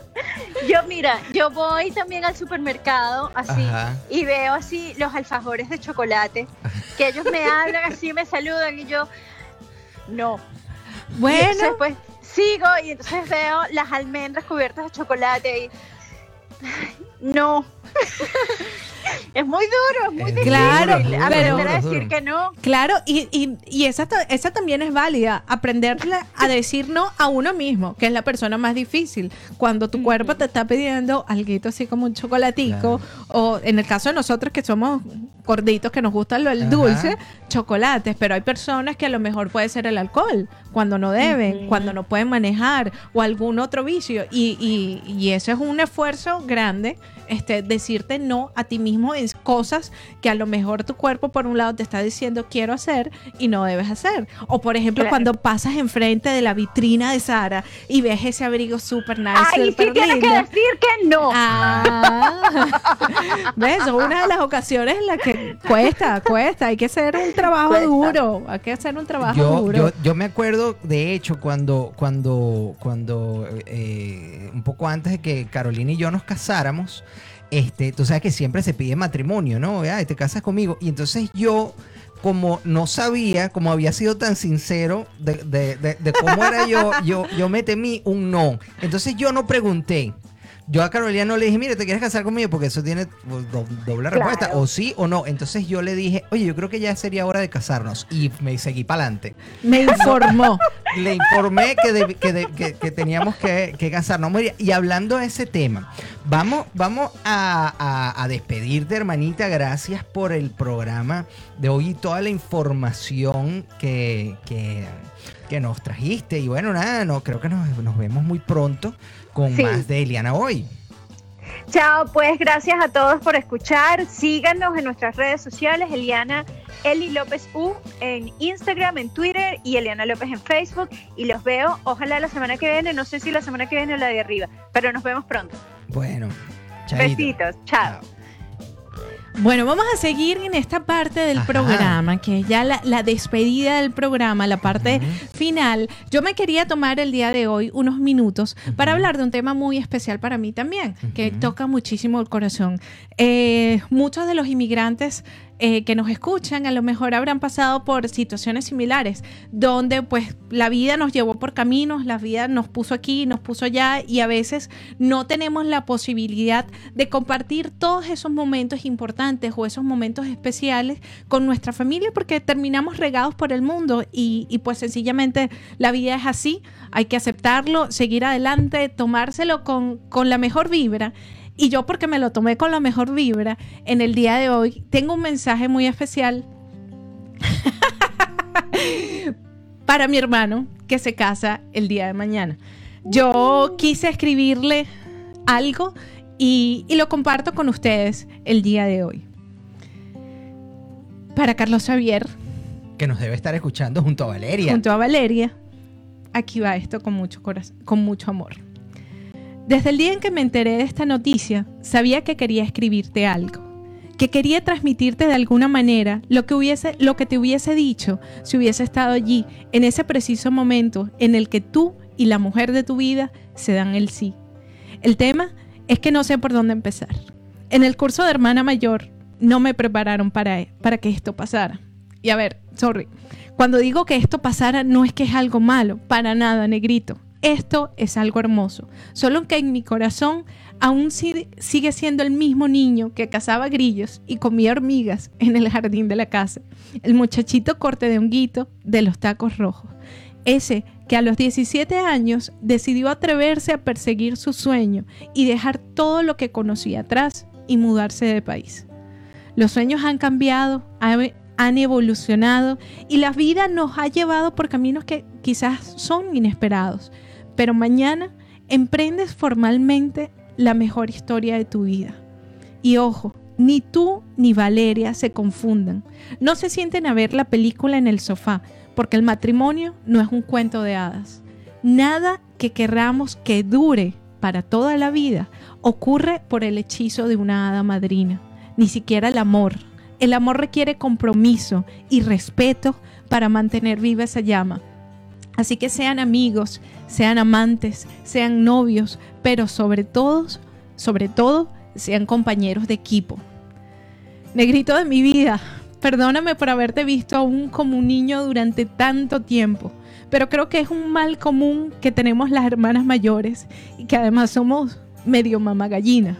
Yo, mira, yo voy también al supermercado así Ajá. y veo así los alfajores de chocolate, que ellos me hablan así, me saludan y yo, no. Y Bueno, entonces, pues sigo y entonces veo las almendras cubiertas de chocolate y, no. es muy duro, es muy difícil Claro, aprender duro, a decir duro. que no. Claro, y, y, y esa, esa también es válida, aprenderle a decir no a uno mismo, que es la persona más difícil. Cuando tu cuerpo te está pidiendo algo así como un chocolatico, o en el caso de nosotros que somos gorditos, que nos gusta lo, el Ajá. dulce, chocolates, pero hay personas que a lo mejor puede ser el alcohol, cuando no deben, Ujú. cuando no pueden manejar, o algún otro vicio. Y, y, y eso es un esfuerzo grande, este, decirte no a ti mismo en cosas que a lo mejor tu cuerpo por un lado te está diciendo quiero hacer y no debes hacer. O por ejemplo Claro. cuando pasas enfrente de la vitrina de Sara y ves ese abrigo super nice, Ay, súper sí tienes que decir que no. Ah, ¿ves? Son una de las ocasiones en las que cuesta, cuesta. Hay que hacer un trabajo Cuesta. duro. Hay que hacer un trabajo Yo, duro. yo, yo me acuerdo, de hecho, cuando, cuando, cuando eh, un poco antes de que Carolina y yo nos casáramos, este, tú sabes que siempre se pide matrimonio, ¿no? Ay, te casas conmigo. Y entonces yo, como no sabía, como había sido tan sincero de, de- de- de cómo era yo, yo, yo me temí un no. Entonces yo no pregunté. Yo a Carolina no le dije, mire, ¿te quieres casar conmigo? Porque eso tiene pues, do- doble Claro. respuesta, o sí o no. Entonces yo le dije, oye, yo creo que ya sería hora de casarnos. Y me seguí para adelante. Me informó. Le informé que, deb- que, de- que- que teníamos que, casarnos. María. Y hablando de ese tema, vamos, vamos a, a- a despedirte, hermanita. Gracias por el programa de hoy y toda la información que, que, que nos trajiste. Y bueno, nada, no, creo que nos, nos vemos muy pronto con Sí. más de Eliana hoy. Chao, pues gracias a todos por escuchar. Síganos en nuestras redes sociales, Eliana Eli López U en Instagram, en Twitter y Eliana López en Facebook. Y los veo, ojalá la semana que viene, no sé si la semana que viene o la de arriba, pero nos vemos pronto. Bueno, chaito. Besitos, chao. Bueno, vamos a seguir en esta parte del Ajá. programa, que es ya la, la despedida del programa, la parte final. Yo me quería tomar el día de hoy unos minutos para hablar de un tema muy especial para mí también, que toca muchísimo el corazón. Eh, muchos de los inmigrantes eh, que nos escuchan a lo mejor habrán pasado por situaciones similares, donde pues la vida nos llevó por caminos, la vida nos puso aquí, nos puso allá y a veces no tenemos la posibilidad de compartir todos esos momentos importantes o esos momentos especiales con nuestra familia porque terminamos regados por el mundo y, y, pues sencillamente la vida es así, hay que aceptarlo, seguir adelante, tomárselo con, con la mejor vibra. Y yo porque me lo tomé con la mejor vibra, en el día de hoy tengo un mensaje muy especial para mi hermano que se casa el día de mañana. Yo quise escribirle algo y, y lo comparto con ustedes el día de hoy. Para Carlos Xavier, Que nos debe estar escuchando junto a Valeria. junto a Valeria, aquí va esto con mucho, corazón, con mucho amor. Desde el día en que me enteré de esta noticia, sabía que quería escribirte algo, que quería transmitirte de alguna manera lo que, te hubiese dicho si hubiese estado allí, en ese preciso momento en el que tú y la mujer de tu vida se dan el sí. El tema es que no sé por dónde empezar. En el curso de hermana mayor no me prepararon para, para que esto pasara. Y a ver, sorry, cuando digo que esto pasara no es que es algo malo, para nada, negrito. Esto es algo hermoso, solo que en mi corazón aún si- sigue siendo el mismo niño que cazaba grillos y comía hormigas en el jardín de la casa, el muchachito corte de honguito de los tacos rojos, ese que a los 17 años decidió atreverse a perseguir su sueño y dejar todo lo que conocía atrás y mudarse de país. Los sueños han cambiado, ha- han evolucionado y la vida nos ha llevado por caminos que quizás son inesperados, pero mañana emprendes formalmente la mejor historia de tu vida. Y ojo, ni tú ni Valeria se confundan. No se sienten a ver la película en el sofá, porque el matrimonio no es un cuento de hadas. Nada que querramos que dure para toda la vida ocurre por el hechizo de una hada madrina, ni siquiera el amor. El amor requiere compromiso y respeto para mantener viva esa llama. Así que sean amigos, sean amantes, sean novios, pero sobre todo, sobre todo, sean compañeros de equipo. Negrito de mi vida, perdóname por haberte visto aún como un niño durante tanto tiempo, pero creo que es un mal común que tenemos las hermanas mayores y que además somos medio mamá gallina.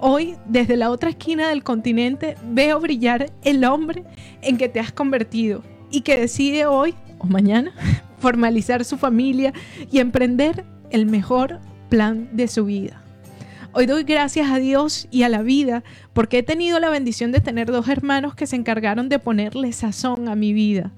Hoy, desde la otra esquina del continente, veo brillar el hombre en que te has convertido y que decide hoy o mañana formalizar su familia y emprender el mejor plan de su vida. Hoy doy gracias a Dios y a la vida porque he tenido la bendición de tener dos hermanos que se encargaron de ponerle sazón a mi vida.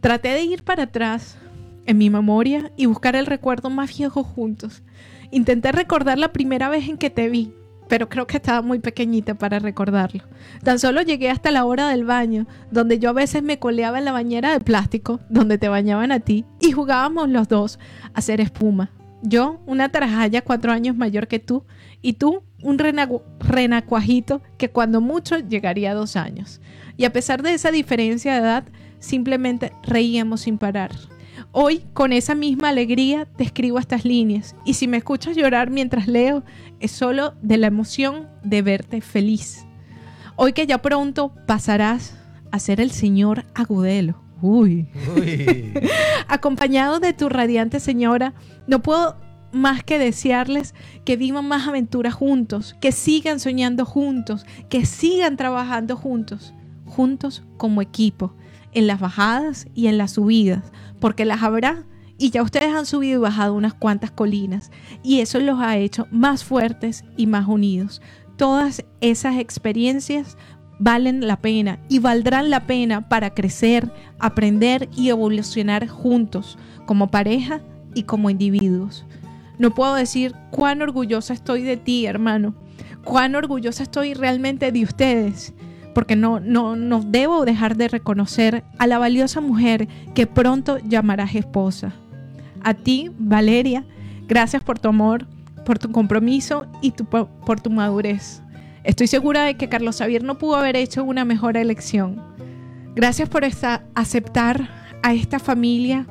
Traté de ir para atrás en mi memoria y buscar el recuerdo más viejo juntos. Intenté recordar la primera vez en que te vi, pero creo que estaba muy pequeñita para recordarlo. Tan solo llegué hasta la hora del baño, donde yo a veces me coleaba en la bañera de plástico, donde te bañaban a ti, y jugábamos los dos a hacer espuma. Yo, una tarajaya cuatro años mayor que tú, y tú, un renacuajito que cuando mucho llegaría a dos años. Y a pesar de esa diferencia de edad, simplemente reíamos sin parar. Hoy, con esa misma alegría, te escribo estas líneas. Y si me escuchas llorar mientras leo, es solo de la emoción de verte feliz. Hoy que ya pronto pasarás a ser el señor Agudelo. Uy. Uy. Acompañado de tu radiante señora, no puedo más que desearles que vivan más aventuras juntos, que sigan soñando juntos, que sigan trabajando juntos, juntos como equipo, en las bajadas y en las subidas, porque las habrá y ya ustedes han subido y bajado unas cuantas colinas y eso los ha hecho más fuertes y más unidos. Todas esas experiencias valen la pena y valdrán la pena para crecer, aprender y evolucionar juntos, como pareja y como individuos. No puedo decir cuán orgullosa estoy de ti, hermano, cuán orgullosa estoy realmente de ustedes porque no, no, no debo dejar de reconocer a la valiosa mujer que pronto llamarás esposa. A ti, Valeria, gracias por tu amor, por tu compromiso y por tu madurez. Estoy segura de que Carlos Xavier no pudo haber hecho una mejor elección. Gracias por aceptar a esta familia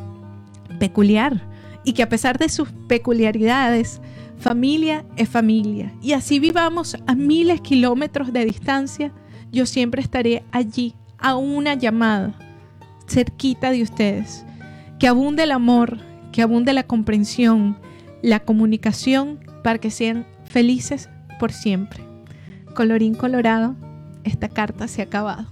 peculiar y que a pesar de sus peculiaridades, familia es familia. Y así vivamos a miles de kilómetros de distancia, yo siempre estaré allí, a una llamada, cerquita de ustedes. Que abunde el amor, que abunde la comprensión, la comunicación, para que sean felices por siempre. Colorín colorado, esta carta se ha acabado.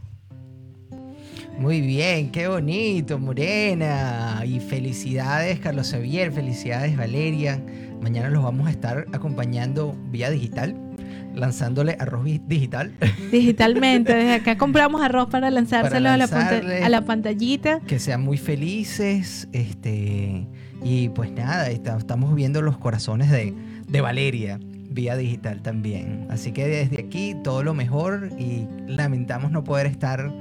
Muy bien, qué bonito, Morena. Y felicidades, Carlos Xavier, felicidades, Valeria. Mañana los vamos a estar acompañando vía digital lanzándole arroz digital. Digitalmente, desde acá compramos arroz para lanzárselo a, la a, la pantallita. Que sean muy felices, este y pues nada, estamos viendo los corazones de, de Valeria vía digital también. Así que desde aquí todo lo mejor y lamentamos no poder estar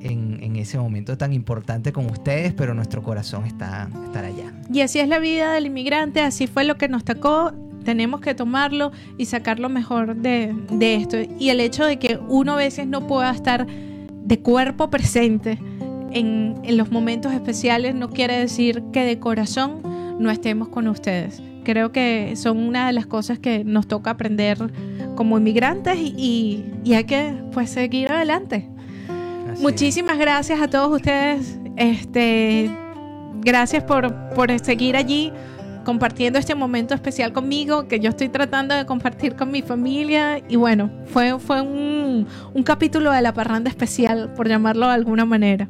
en, en, ese momento tan importante con ustedes, pero nuestro corazón está estar allá. Y así es la vida del inmigrante, así fue lo que nos tocó tenemos que tomarlo y sacar lo mejor de, esto. Y el hecho de que uno a veces no pueda estar de cuerpo presente en, en los momentos especiales no quiere decir que de corazón no estemos con ustedes. Creo que son una de las cosas que nos toca aprender como inmigrantes y, y hay que pues seguir adelante. Muchísimas gracias a todos ustedes. Este, gracias por, por seguir allí compartiendo este momento especial conmigo que yo estoy tratando de compartir con mi familia y bueno, fue, fue un, un capítulo de la parranda especial, por llamarlo de alguna manera.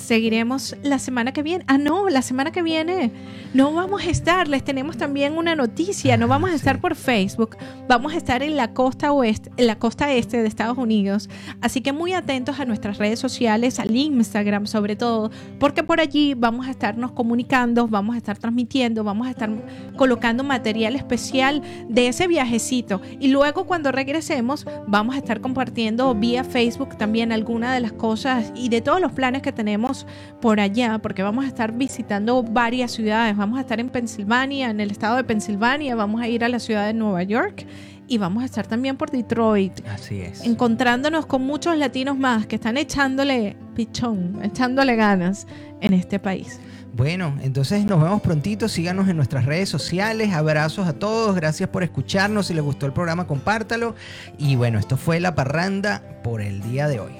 Seguiremos la semana que viene. Ah, no, la semana que viene no vamos a estar. Les tenemos también una noticia. No vamos a estar por Facebook. Vamos a estar en la costa oeste, en la costa este de Estados Unidos. Así que muy atentos a nuestras redes sociales, al Instagram sobre todo, porque por allí vamos a estarnos comunicando, vamos a estar transmitiendo, vamos a estar colocando material especial de ese viajecito. Y luego cuando regresemos, vamos a estar compartiendo vía Facebook también algunas de las cosas y de todos los planes que tenemos por allá, porque vamos a estar visitando varias ciudades. Vamos a estar en Pensilvania, en el estado de Pensilvania, vamos a ir a la ciudad de Nueva York y vamos a estar también por Detroit. Así es. Encontrándonos con muchos latinos más que están echándole pichón, echándole ganas en este país. Bueno, entonces nos vemos prontito. Síganos en nuestras redes sociales. Abrazos a todos. Gracias por escucharnos. Si les gustó el programa, compártalo. Y bueno, esto fue La Parranda por el día de hoy.